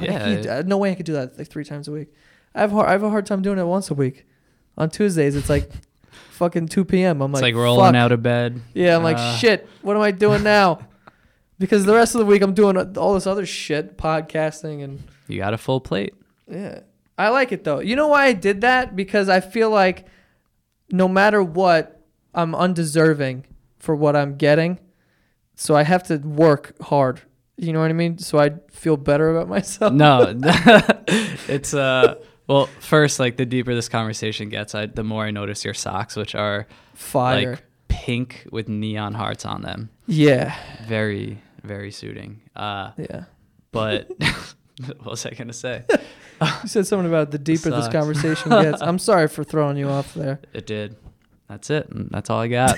Yeah. uh, no way I could do that like three times a week. I have hard, I have a hard time doing it once a week. On Tuesdays, it's like fucking two p.m. I'm It's like, like, rolling fuck. out of bed. Yeah, I'm like, Uh, shit. What am I doing now? because the rest of the week I'm doing all this other shit, podcasting and You got a full plate. yeah. I like it though. You know why I did that? Because I feel like no matter what, I'm undeserving for what I'm getting. So I have to work hard. You know what I mean? So I feel better about myself. no, it's uh. Well, first, like the deeper this conversation gets, I, the more I notice your socks, which are Fire. like pink with neon hearts on them. yeah. Very, very suiting. Uh, Yeah. but what was I gonna say? You said something about the deeper this conversation gets. I'm sorry for throwing you off there. It did. That's it. That's all I got.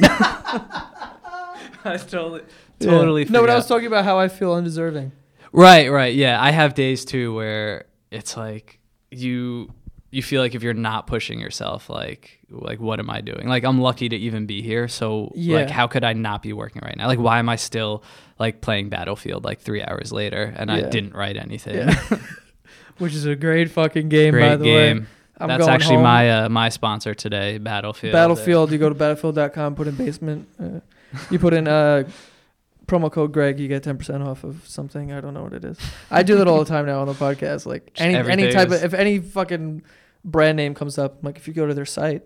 I totally, Yeah. totally. No, but I was talking about how I feel undeserving. Right, right. Yeah, I have days too where it's like you you feel like if you're not pushing yourself like like what am I doing? Like I'm lucky to even be here, so Yeah. like how could I not be working right now? Like why am I still like playing Battlefield like 3 hours later and I didn't write anything? Yeah. Which is a great fucking game, by Great the game. way. I'm That's actually home. my uh, my sponsor today, Battlefield. Battlefield. You go to battlefield.com, put in basement. Uh, you put in uh, promo code Greg, you get 10% off of something. I don't know what it is. I do that all the time now on the podcast. Like Just any any type is- of if any fucking brand name comes up, like if you go to their site,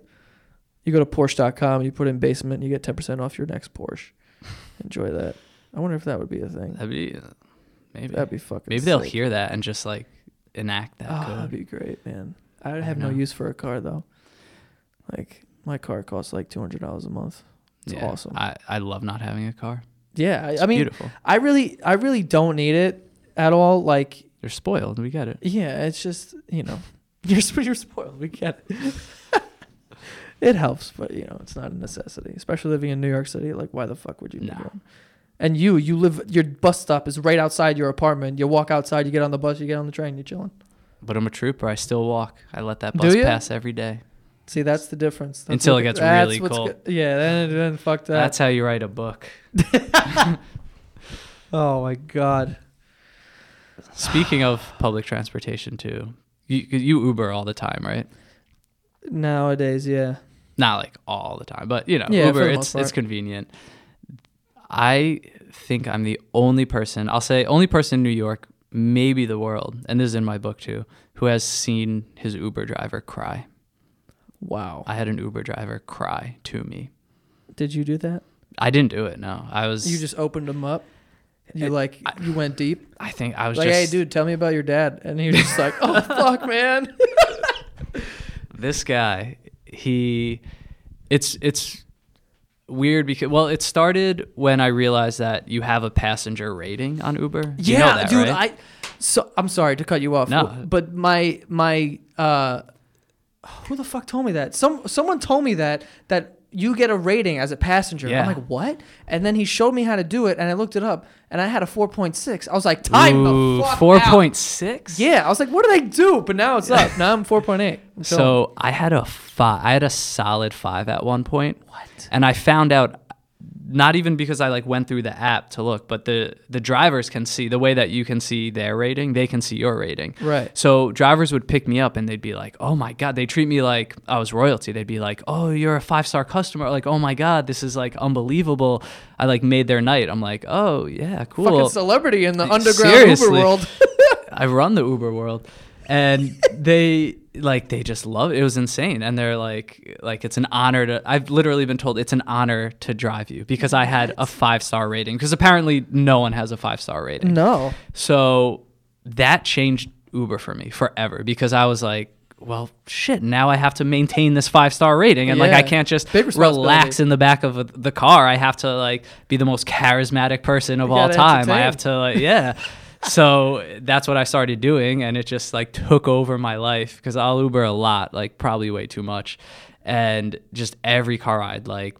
you go to Porsche.com, you put in basement, you get 10% off your next Porsche. Enjoy that. I wonder if that would be a thing. That'd be uh, maybe That'd be fucking. maybe they'll hear that and just like enact that Oh, code. that'd be great, man. I would I have no use for a car though. Like my car costs like two hundred dollars a month. It's yeah, awesome. I, I love not having a car. Yeah, I, I mean, beautiful. I really, I really don't need it at all. Like, you're spoiled. We get it. yeah, it's just you know, you're sp- you're spoiled. We get it. it helps, but you know, it's not a necessity. Especially living in New York City. Like, why the fuck would you? Need one? And you, you live. Your bus stop is right outside your apartment. You walk outside. You get on the bus. You get on the train. You're chilling. But I'm a trooper. I still walk. I let that Do bus ya? pass every day. See, that's the difference. That's Until it gets that's really what's cold. go- yeah, then, then fuck that. That's how you write a book. oh my god. Speaking of public transportation too, you you Uber all the time, right? Nowadays, yeah. Not like all the time, but you know, Yeah, Uber it's part. it's convenient. I think I'm the only person, I'll say only person in New York, maybe the world, and this is in my book too, who has seen his Uber driver cry. Wow. I had an Uber driver cry to me. Did you do that? I didn't do it. No, I was. You just opened them up. You It- like I- you went deep. I think I was Like, just. hey, dude, tell me about your dad. And he was just like, oh fuck, man. this guy he it's it's weird because well it started when i realized that you have a passenger rating on uber You know yeah, that, dude. right? I. So I'm sorry to cut you off. No. But my my uh, who the fuck told me that? Some someone told me that that you get a rating as a passenger. Yeah. I'm like, what? And then he showed me how to do it, and I looked it up, and I had a 4.6. I was like, time Ooh, the fuck four out. point Yeah, I was like, what did I do? But now it's up. now I'm 4.8. I'm so i had a five i had a solid five at one point what? and i found out not even because i like went through the app to look but the the drivers can see the way that you can see their rating they can see your rating Right. So drivers would pick me up and they'd be like, "Oh my god!" They treat me like I was royalty. They'd be like, "Oh, you're a five star customer." Like, "Oh my god, this is like unbelievable." I like made their night. I'm like, "Oh yeah, cool." Fucking celebrity in the underground Seriously. Uber world. I run the Uber world, and they like they just love it. It was insane, and they're like, like it's an honor to. I've literally been told it's an honor to drive you because I had a five star rating. Because apparently no one has a five star rating. no. So that changed Uber for me forever because I was like, well, shit, now I have to maintain this five star rating. And like, I can't just relax in the back of a, the car. I have to like be the most charismatic person of You all time. I have to like, yeah. so that's what I started doing. And it just like took over my life because I'll Uber a lot, like probably way too much. And just every car ride, like,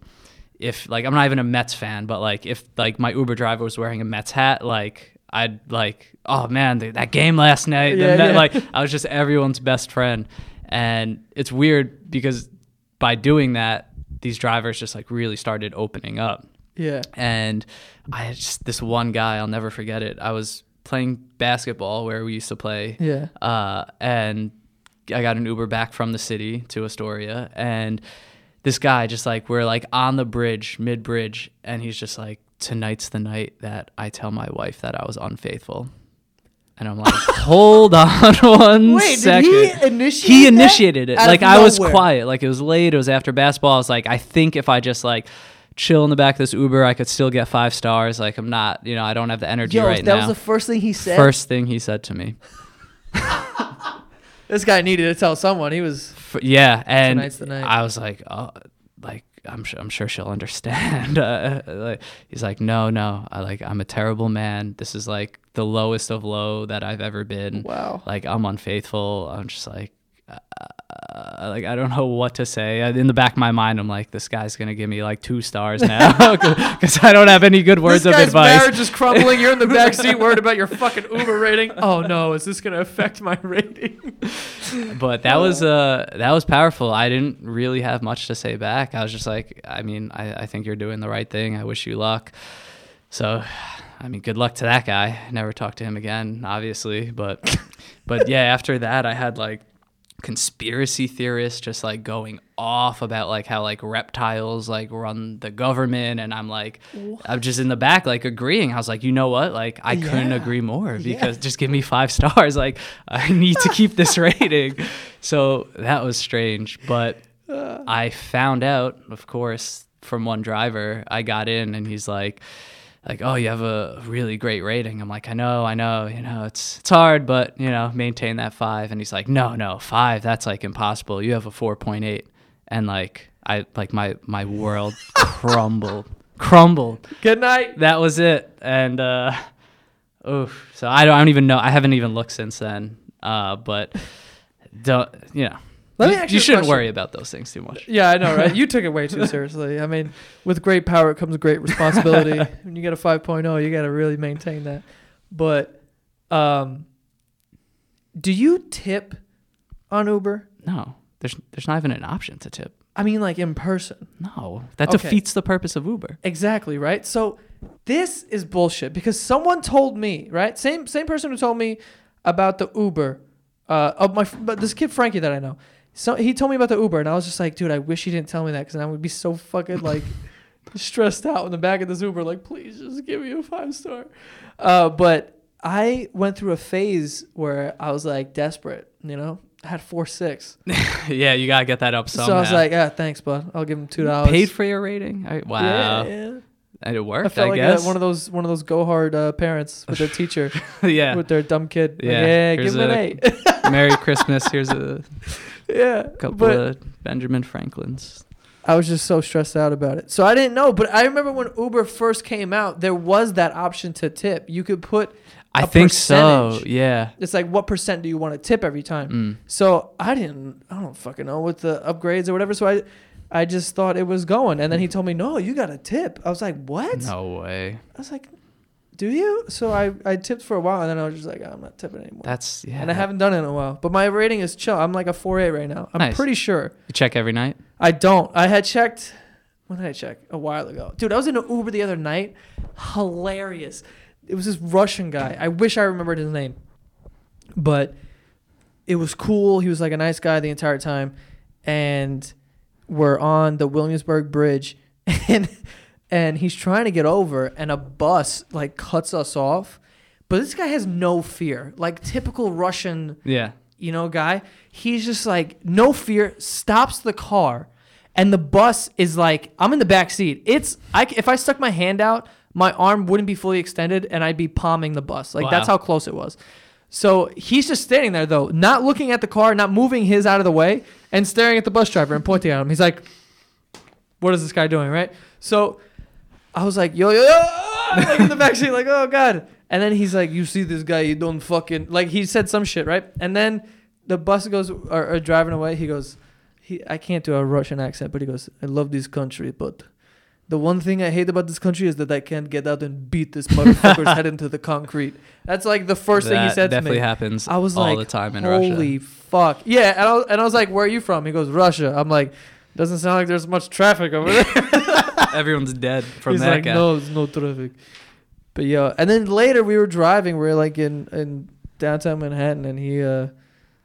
if like I'm not even a Mets fan, but like if like my Uber driver was wearing a Mets hat, like I'd like, oh man, th- that game last night, the Yeah, Met- yeah. like I was just everyone's best friend, and it's weird because by doing that, these drivers just like really started opening up, Yeah. and I had just this one guy, I'll never forget it. I was playing basketball where we used to play, Yeah. uh, and I got an Uber back from the city to Astoria, and this guy just like we're like on the bridge, mid bridge, and he's just like, "Tonight's the night that I tell my wife that I was unfaithful." And I'm like, hold on one Wait, second. did he initiate He initiated it. Like I was quiet. Like it was late. It was after basketball. I was like, I think if I just like chill in the back of this Uber, I could still get five stars. Like I'm not, you know, I don't have the energy Yo, right that now. was the first thing he said. First thing he said to me. This guy needed to tell someone. He was. F- yeah, and Tonight's the night. I was like, oh, like I'm sure, I'm sure she'll understand. Uh, like, he's like, no, no, I like I'm a terrible man. This is like the lowest of low that I've ever been. Wow. Like I'm unfaithful. I'm just like, uh, like I don't know what to say. In the back of my mind, I'm like, this guy's gonna give me like two stars now because I don't have any good words this of guy's advice. marriage is crumbling. You're in the back seat worried about your fucking Uber rating. Oh no, is this gonna affect my rating? but that was uh that was powerful. I didn't really have much to say back. I was just like, I mean, I, I think you're doing the right thing. I wish you luck. So, I mean, good luck to that guy. Never talk to him again, obviously. But, but yeah, after that, I had like conspiracy theorists just like going off about like how like reptiles like run the government and I'm like I'm just in the back like agreeing. I was like you know what? Like I couldn't agree more Yeah. because just give me 5 stars. Like I need to keep this rating. So that was strange but Uh. I found out of course from one driver. I got in and he's like like, oh, you have a really great rating. I'm like, I know, I know, you know, it's it's hard, but you know, maintain that five. And he's like, no, no, five, that's like impossible. You have a four point eight, and like, I like my my world crumbled, crumbled. Good night. That was it, and uh, oof. So I don't, I don't even know. I haven't even looked since then. Uh, but don't you know? Let me you, ask you you shouldn't question. worry about those things too much. Yeah, I know, right? You took it way too seriously. I mean, with great power comes great responsibility. when you get a 5.0, you got to really maintain that. But um do you tip on Uber? No, there's there's not even an option to tip. I mean like in person. No, that Okay. defeats the purpose of Uber. Exactly, right? So this is bullshit because someone told me, right? Same same person who told me about the Uber. Uh, of my but this kid Frankie that I know. So he told me about the Uber, and I was just like, dude, I wish he didn't tell me that because I would be so fucking like stressed out in the back of this Uber. Like, please just give me a five star. Uh, but I went through a phase where I was like desperate. You know, I had four six. yeah, you gotta get that up somehow. So I was like, yeah, thanks, bud. I'll give him two dollars. paid for your rating? I, wow, Yeah, yeah. and it worked. I felt I, like guess. One of those one of those go hard uh, parents with their teacher yeah. with their dumb kid. Like, Yeah, yeah, give him an eight. Merry Christmas. Here's a yeah, couple but of Benjamin Franklin's. I was just so stressed out about it, so I didn't know. But I remember when Uber first came out, there was that option to tip. You could put. I A think so. Yeah. It's like what percent do you want to tip every time? Mm. So I didn't. I don't fucking know with the upgrades or whatever. So I, I just thought it was going, and then he told me, "No, you got to tip." I was like, "What?" No way. I was like, "Do you?" So I I tipped for a while, and then I was just like, oh, "I'm not tipping anymore." That's yeah. and I haven't done it in a while. But my rating is chill. I'm like a 4.8 right now. I'm Nice. pretty sure. You check every night. I don't. I had checked. When did I check? A while ago. Dude, I was in an Uber the other night. Hilarious. It was this Russian guy. I wish I remembered his name. But it was cool. He was like a nice guy the entire time. And we're on the Williamsburg Bridge. And and he's trying to get over and a bus like cuts us off. But this guy has no fear. Like typical Russian Yeah. you know, guy. He's just like no fear, stops the car, and the bus is like I'm in the back seat. It's I if I stuck my hand out, my arm wouldn't be fully extended, and I'd be palming the bus. Like that's how close it was. So he's just standing there though, not looking at the car, not moving his out of the way, and staring at the bus driver and pointing at him. He's like, "What is this guy doing?" Right. So I was like, "Yo, yo, yo!" Ah, like in the back seat, like, "Oh God!" And then he's like, "You see this guy? You don't fucking like." He said some shit, right? And then the bus goes or, or driving away. He goes, "He, I can't do a Russian accent, but he goes, I love this country, but." The one thing I hate about this country is that I can't get out and beat this motherfucker's head into the concrete. That's like the first thing he That said to definitely me. happens I was all like, the time in Holy Russia. fuck. Yeah, and I, was, and I was like, where are you from? He goes, Russia. I'm like, doesn't sound like there's much traffic over there. Everyone's dead from He's that like, guy. no, there's no traffic. But yeah, and then later we were driving. We were like in, in downtown Manhattan, and he uh,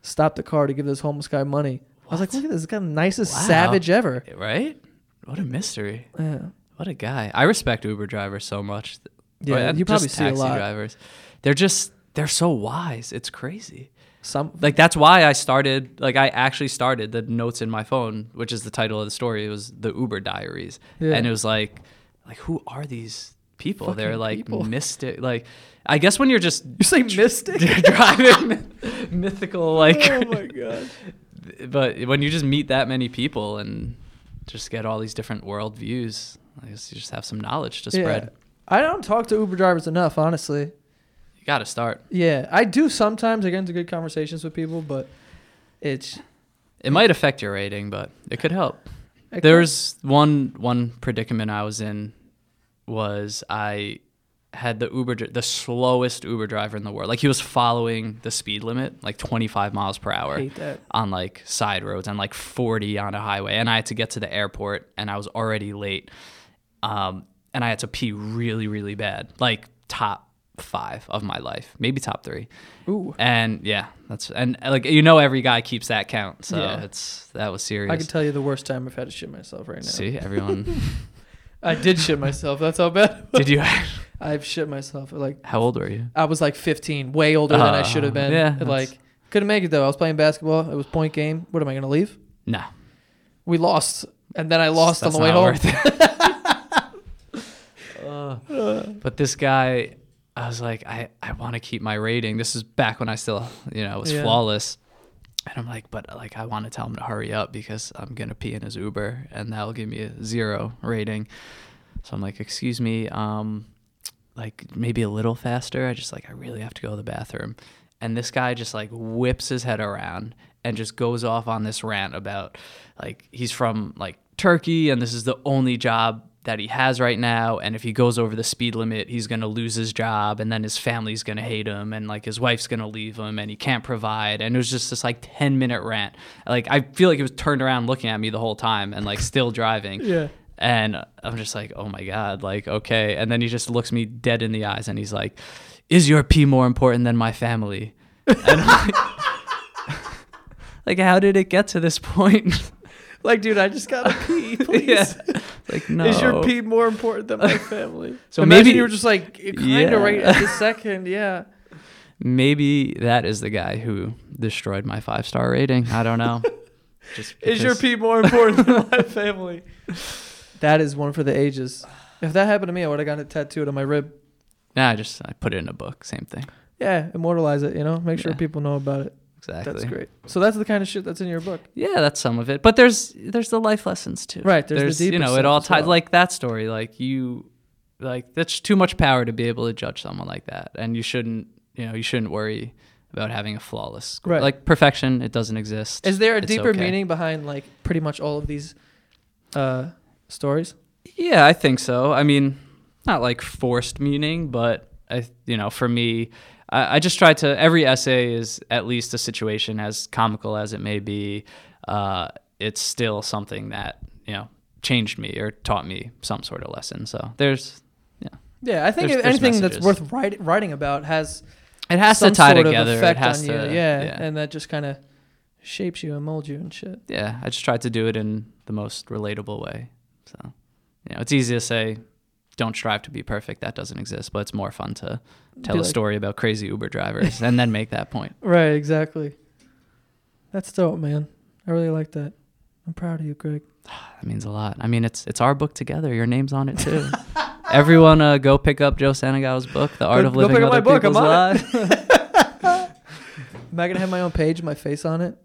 stopped the car to give this homeless guy money. I was like, look at this guy, the nicest Wow. savage ever. Right? What a mystery. Yeah, What a guy. I respect Uber drivers so much. yeah. Or, uh, you probably just see a taxi lot. drivers. They're just they're so wise. It's crazy. Some Like that's why I started like I actually started the notes in my phone, which is the title of the story. It was the Uber Diaries. Yeah. And it was like like who are these people? They're like people. mystic like I guess when you're just you say mystic. driving mythical like oh my god. but when you just meet that many people and just get all these different world views, I guess you just have some knowledge to spread. Yeah. I don't talk to Uber drivers enough, honestly. Got to start. Yeah, I do sometimes. I get into good conversations with people, but it's It might affect your rating, but it could help. It There's one one predicament I was in was I had the Uber the slowest Uber driver in the world. Like he was following the speed limit, like 25 miles per hour on like side roads and like 40 on a highway and I had to get to the airport and I was already late. Um, and I had to pee really really bad. Like top 5 of my life, maybe top 3. Ooh. And yeah, that's and like you know every guy keeps that count. So Yeah. it's that was serious. I can tell you the worst time I've had to shit myself right now. See, everyone I did shit myself. That's how bad. Did you I've shit myself. Like How old were you? I was like 15, way older than I Uh, should have been. yeah, like couldn't make it though. I was playing basketball. It was point game. What am I gonna leave? No. We lost, and then I lost That's on the way home. Uh, but this guy, I was like, I, I want to keep my rating. This is back when I still, you know, was Yeah. flawless. And I'm like, but like, I want to tell him to hurry up because I'm going to pee in his Uber and that'll give me a zero rating. So I'm like, excuse me, um, like maybe a little faster. I just like, I really have to go to the bathroom. And this guy just like whips his head around and just goes off on this rant about like he's from like Turkey and this is the only job that he has right now and if he goes over the speed limit he's going to lose his job and then his family's going to hate him and like his wife's going to leave him and he can't provide and it was just this like 10 minute rant like i feel like he was turned around looking at me the whole time and like still driving Yeah. and I'm just like, oh my God, like, okay. And then he just looks me dead in the eyes and he's like, is your pee more important than my family? Like, like, how did it get to this point? Like, dude, I just gotta pee, please. yeah. Like, no. Is your pee more important than my family? So Imagine maybe- you were just like kind of Yeah. right at the second. Yeah. Maybe that is the guy who destroyed my five star rating. I don't know. Just Is your because- pee more important than my family? That is one for the ages. If that happened to me, I would have got it tattooed on my rib. Nah, I just I put it in a book. Same thing. Yeah, immortalize it. You know, make sure Yeah. people know about it. Exactly. That's great. So that's the kind of shit that's in your book. Yeah, that's some of it. But there's there's the life lessons too. Right, there's the you know it all as ties well. like that story. Like you, like that's too much power to be able to judge someone like that, and you shouldn't you know you shouldn't worry about having a flawless score. Right. like perfection. It doesn't exist. Is there a It's deeper okay. meaning behind like pretty much all of these uh, stories? Yeah, I think so. I mean, not like forced meaning, but I, you know, for me, I, I just try to. Every essay is at least a situation, as comical as it may be. Uh, it's still something that you know changed me or taught me some sort of lesson. So there's, Yeah, Yeah, I think There's- anything that's worth write, writing about has it has some to tie sort together. of effect it has on to, you. Yeah, yeah. and that just kind of shapes you and molds you and shit. yeah, I just tried to do it in the most relatable way. So, you know, it's easy to say, don't strive to be perfect. That doesn't exist, but it's more fun to tell Be a like- story about crazy Uber drivers and then make that point. Right, exactly. That's dope, man. I really like that. I'm proud of you, Greg. That means a lot. I mean, it's it's our book together. Your name's on it too. Everyone, uh, go pick up Joe Santagato's book, The Art Go- of go Living my Other book. I'm People's Lives. Am I gonna have my own page, my face on it,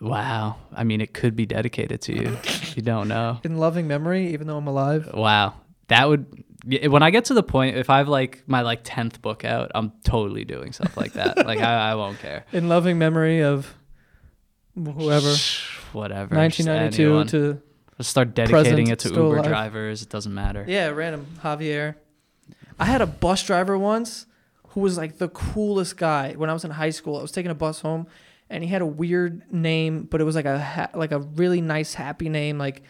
Wow. I mean, it could be dedicated to you. you don't know. in loving memory, even though I'm alive? Wow. That would when I get to the point if I've like my like tenth book out, I'm totally doing stuff like that. like I, I won't care. In loving memory of whoever, Whatever. 1992 anyone. to Just start dedicating it to Uber alive. drivers. It doesn't matter. yeah, random Javier. I had a bus driver once who was like the coolest guy when I was in high school. I was taking a bus home, and he had a weird name, but it was like a ha- like a really nice, happy name, like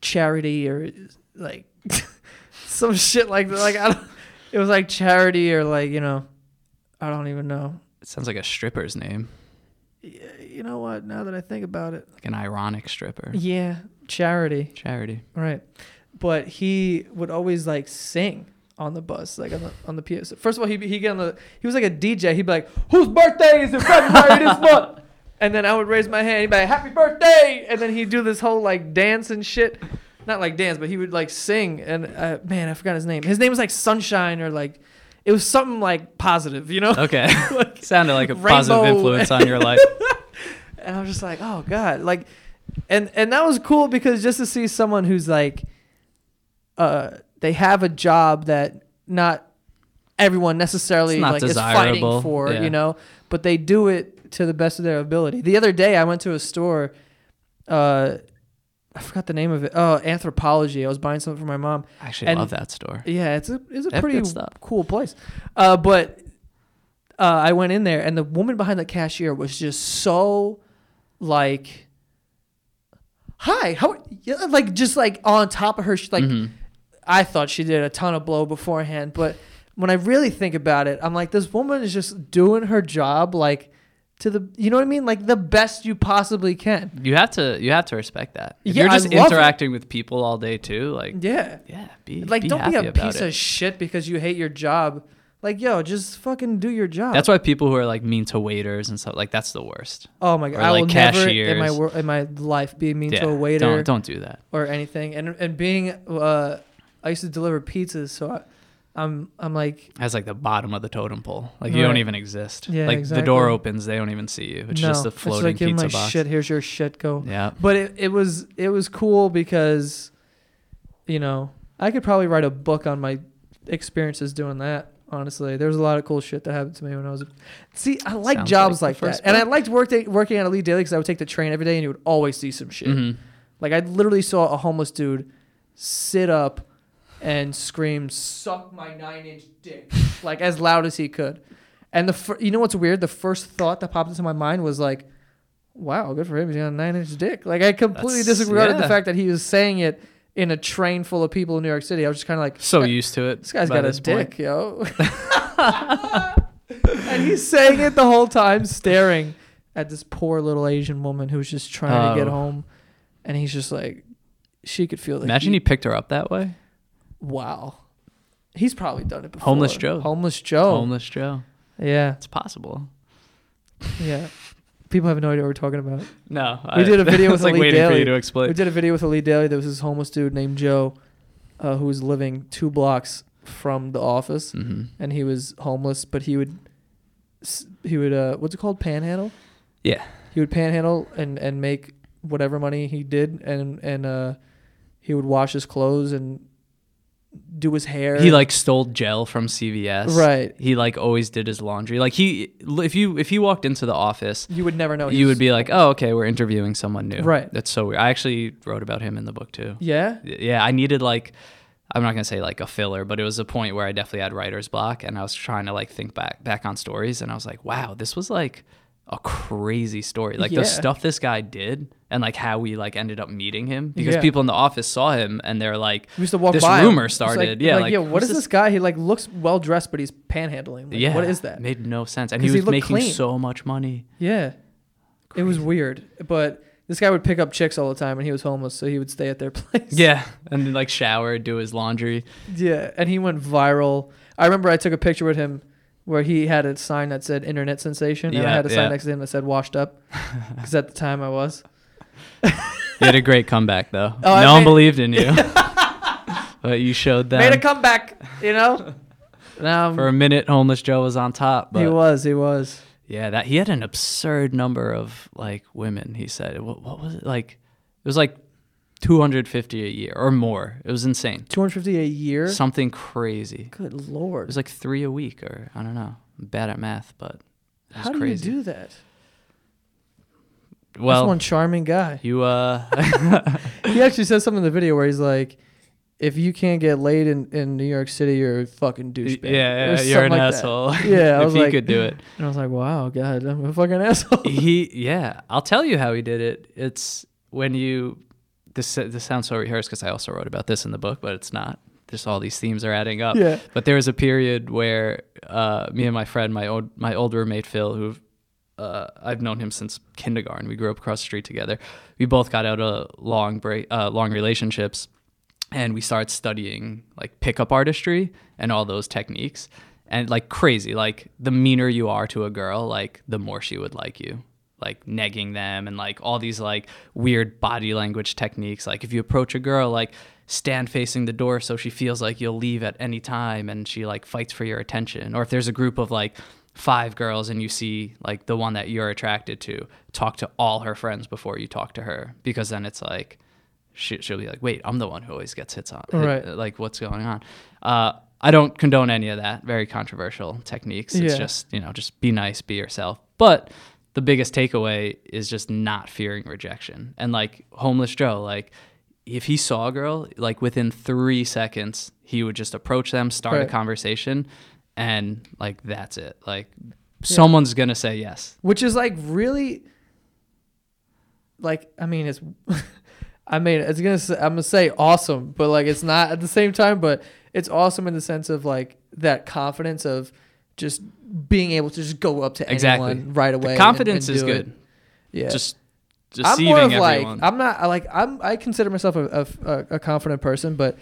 Charity or like some shit like that. Like I don't, it was like Charity or like you know, I don't even know. It sounds like a stripper's name, You know what? Now that I think about it, like an ironic stripper. yeah, Charity. Charity. Right. But he would always like sing on the bus, like on the on the PS. First of all, he he get on the he was like a DJ. He'd be like, "Whose birthday is in February this month?" And then I would raise my hand. He'd be like, "Happy birthday!" And then he'd do this whole like dance and shit. Not like dance, but he would like sing. And uh, man, I forgot his name. His name was like Sunshine or like it was something like positive, you know. Okay. Like, Sounded like a positive influence on your life. and I was just like, oh god, like, and and that was cool because just to see someone who's like, uh, they have a job that not everyone necessarily like is fighting for, yeah. you know, but they do it to the best of their ability. The other day, I went to a store. Uh, I forgot the name of it. Oh, Anthropologie. I was buying something for my mom. I actually And- love that store. Yeah, it's a it's a pretty cool place. Uh, but uh, I went in there, and the woman behind the cashier was just so like, "Hi, how?" Like just like on top of her. She, like Mhm. I thought she did a ton of blow beforehand, but when I really think about it, I'm like, this woman is just doing her job like to the, you know what I mean, like the best you possibly can. You have to you have to respect that. If Yeah, you're just love it. interacting with people all day too, like Yeah. yeah, be Like, be don't be a piece it. of shit because you hate your job. Like, yo, just fucking do your job. That's why people who are like mean to waiters and stuff like that's the worst. Oh my god! Or, I will like, never in my wor- in my life be mean yeah, to a waiter don't don't do that. or anything. And and being, uh, I used to deliver pizzas, so I, I'm I'm like, That's like the bottom of the totem pole. Like you don't even exist. Yeah, like the door opens, they don't even see you. It's no, just a it's floating like, give me pizza box. shit. Here's your shit. Go. Yeah. But it, it was it was cool because, you know, I could probably write a book on my experiences doing that. Honestly, there was a lot of cool shit that happened to me when I was. A, see, I like Sounds jobs like like, that, and I liked work working at Elite Daily because I would take the train every day, and you would always see some shit. hmm Like I literally saw a homeless dude sit up and scream, "Suck my nine-inch dick!" like as loud as he could. And the fir- you know what's weird? The first thought that popped into my mind was like, "Wow, good for him. He's got a nine-inch dick." Like I completely That's- disregarded the fact that he was saying it in a train full of people in New York City. I was just kind of like, So "This guy- used to it. this guy's by got a this point. dick, yo." and he's saying it the whole time, staring at this poor little Asian woman who's just trying to get Oh. home, and he's just like, she could feel the Imagine he heat. picked her up that way. Wow, he's probably done it before. Homeless Joe. Homeless Joe. Homeless Joe. Yeah, It's possible. yeah. People have no idea what we're talking about. No, We did a video with like Elite waiting for Daily. you to explain. We did a video with Elite Daily. There was this homeless dude named Joe, uh, who was living two blocks from the office. hmm and he was homeless, but he would he would uh what's it called panhandle? Yeah. He would panhandle and and make whatever money he did, and and uh he would wash his clothes and do his hair. He like stole gel from CVS. right. He like always did his laundry. Like he, if you if he walked into the office, You would never know. you would be like, oh, okay, we're interviewing someone new. Right. That's so weird. I actually wrote about him in the book too. yeah, Yeah, I needed like, I'm not gonna say like a filler, but it was a point where I definitely had writer's block, and I was trying to like think back back on stories, and I was like, wow, this was like a crazy story. Like Yeah. the stuff this guy did, and like how we like ended up meeting him because Yeah. people in the office saw him, and they're like, we used to walk This by. him. rumor like- started. Yeah, like, like, yeah. What is this- this guy? He like looks well dressed, but he's panhandling. Like, yeah, what is that? Made no sense, And he he was looked making clean. so much money. Yeah, it was weird, but. This guy would pick up chicks all the time, and he was homeless, so he would stay at their place. Yeah, and then like shower, do his laundry. Yeah, and he went viral. I remember I took a picture with him where he had a sign that said "internet sensation," and I had a sign yeah. next to him that said "washed up," because at the time I was. You had a great comeback though. Oh, I no one made- believed in you, but you showed them. Made a comeback, you know. Now For a minute, homeless Joe was on top, but he was, he was. yeah, that he had an absurd number of like women. He said, what, what was it like? It was like 250 a year or more. It was insane. Two hundred fifty a year. Something crazy. Good lord. It was like three a week, or I don't know. I'm bad at math, but How do crazy. you do that? This well, one charming guy. you uh, He actually says something in the video where he's like, "If you can't get laid in, in New York City, you're a fucking yeah, douchebag." Or yeah, you're an like that. asshole. Yeah, I if he like- could do it. And I was like, "Wow, God, I'm a fucking asshole." he yeah i'll tell you how he did it it's when you this this sounds so rehearsed because i also wrote about this in the book but it's not just all these themes are adding up Yeah. but there was a period where uh, me and my friend my old my old roommate phil who uh, I've known him since kindergarten. We grew up across the street together. We both got out of long break, uh, long relationships, and we started studying like pickup artistry and all those techniques. And like crazy, like the meaner you are to a girl, like the more she would like you. Like negging them and like all these like weird body language techniques. Like if you approach a girl, like stand facing the door so she feels like you'll leave at any time and she like fights for your attention. Or if there's a group of like five girls and you see like the one that you're attracted to, talk to all her friends before you talk to her because then it's like she, she'll be like, wait, I'm the one who always gets hits on. Right. like, what's going on? Uh, I don't condone any of that. Very controversial techniques. It's Yeah. just, you know, just be nice, be yourself. But the biggest takeaway is just not fearing rejection. And like homeless Joe, like if he saw a girl, like within three seconds, he would just approach them, start a conversation, and like that's it. Like someone's gonna say yes. which is like really like i mean it's i mean it's gonna say, i'm gonna say awesome but like it's not at the same time but it's awesome in the sense of like that confidence of just being able to just go up to Exactly. anyone right away The confidence and is do it. good. yeah Just i'm more of everyone. like i'm not like i'm i consider myself a, a, a confident person but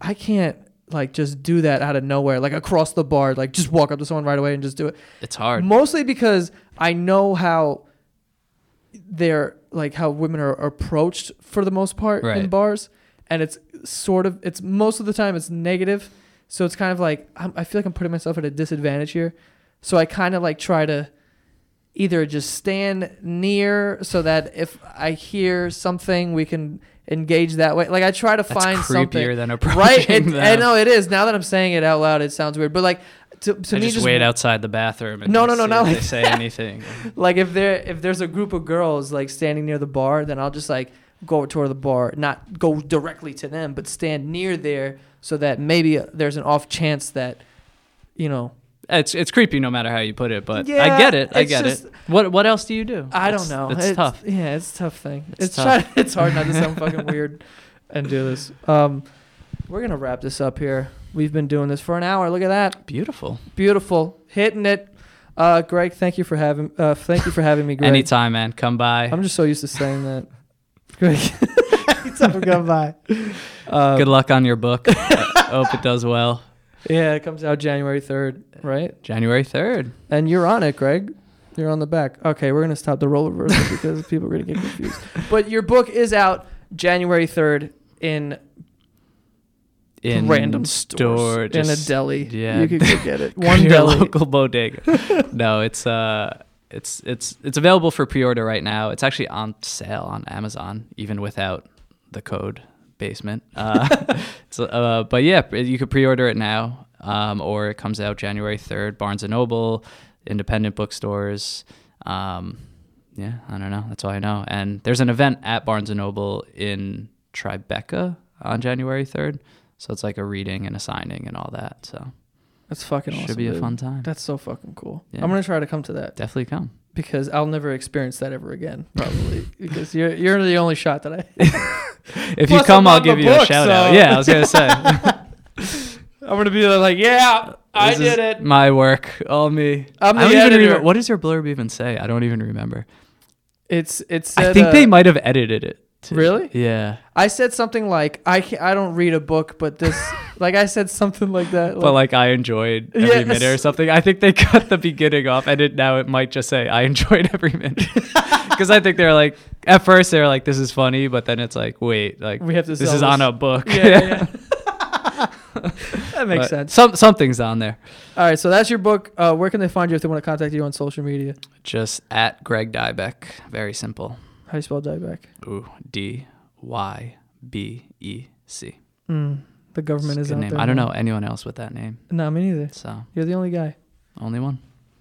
i can't like just do that out of nowhere like across the bar like just walk up to someone right away and just do it it's hard. Mostly because I know how they're like how women are approached for the most part in bars, and it's sort of it's most of the time it's negative, so it's kind of like I'm, I feel like I'm putting myself at a disadvantage here, so I kind of like try to either just stand near so that if I hear something we can engage that way. Like I try to That's find creepier something than approaching right. It, them. I know it is. Now that I'm saying it out loud, it sounds weird, but like to, to I me, just, just wait outside the bathroom and No, no, no, not like they say anything. like if there if there's a group of girls like standing near the bar, then I'll just like go toward the bar, not go directly to them, but stand near there so that maybe there's an off chance that you know It's it's creepy no matter how you put it, but Yeah, I get it. I get just- it. What what else do you do? I It's- don't know. It's, tough. Yeah, it's a tough thing. It's It's tough. try- it's hard not to sound fucking weird and do this. Um, we're gonna wrap this up here. We've been doing this for an hour. Look at that, Beautiful. beautiful, hitting it. Uh, Greg, thank you for having uh, thank you for having me, Greg. Anytime, man. Come by. I'm just so used to saying that. Greg, anytime come by. Um, Good luck on your book. I hope it does well. Yeah, it comes out January 3rd, right? January third. And you're on it, Greg. You're on the back. Okay, we're gonna stop the role reversal because people are gonna get confused. But your book is out January 3rd in In random store, stores in a deli. yeah. you can go get it. One your deli. local bodega. no, it's uh, it's it's it's available for pre-order right now. It's actually on sale on Amazon, even without the code basement. Uh, it's, uh, but yeah, you could pre-order it now, um, or it comes out January third. Barnes and Noble, independent bookstores. Um, yeah, I don't know. That's all I know. And there's an event at Barnes and Noble in Tribeca on January third. So it's like a reading and a signing and all that. So That's fucking awesome. should be a fun time. That's so fucking cool. Yeah. I'm gonna try to come to that Definitely come. Because I'll never experience that ever again, probably. because you're you're the only shot that I. If Plus, you come, I'll give the you a shout so- out. Yeah, I was gonna say. I'm gonna be like, yeah, I did it. My work, all me. I'm I don't even remember. What does your blurb even say? I don't even remember. It's it's. I think they uh, might have edited it. Too. Really? Yeah. I said something like I can I don't read a book, but this like I said something like that. But like I enjoyed every Yes. minute or something. I think they cut the beginning off, and it now it might just say I enjoyed every minute. Because I think they're like at first they're like this is funny, but then it's like wait like we have to. this is on a book. Yeah, yeah, yeah. that makes But sense. Some something's on there. All right, so that's your book. Uh, where can they find you if they want to contact you on social media? Just at Greg Dybec. Very simple. How do you spell Dybec? Ooh, D Y B E C. Mm, the government is a out name. there. I don't know anyone else with that name. No, me neither. So You're the only guy. only one.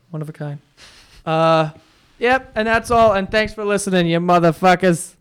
One of a kind. Uh, yep, and that's all. And thanks for listening, you motherfuckers.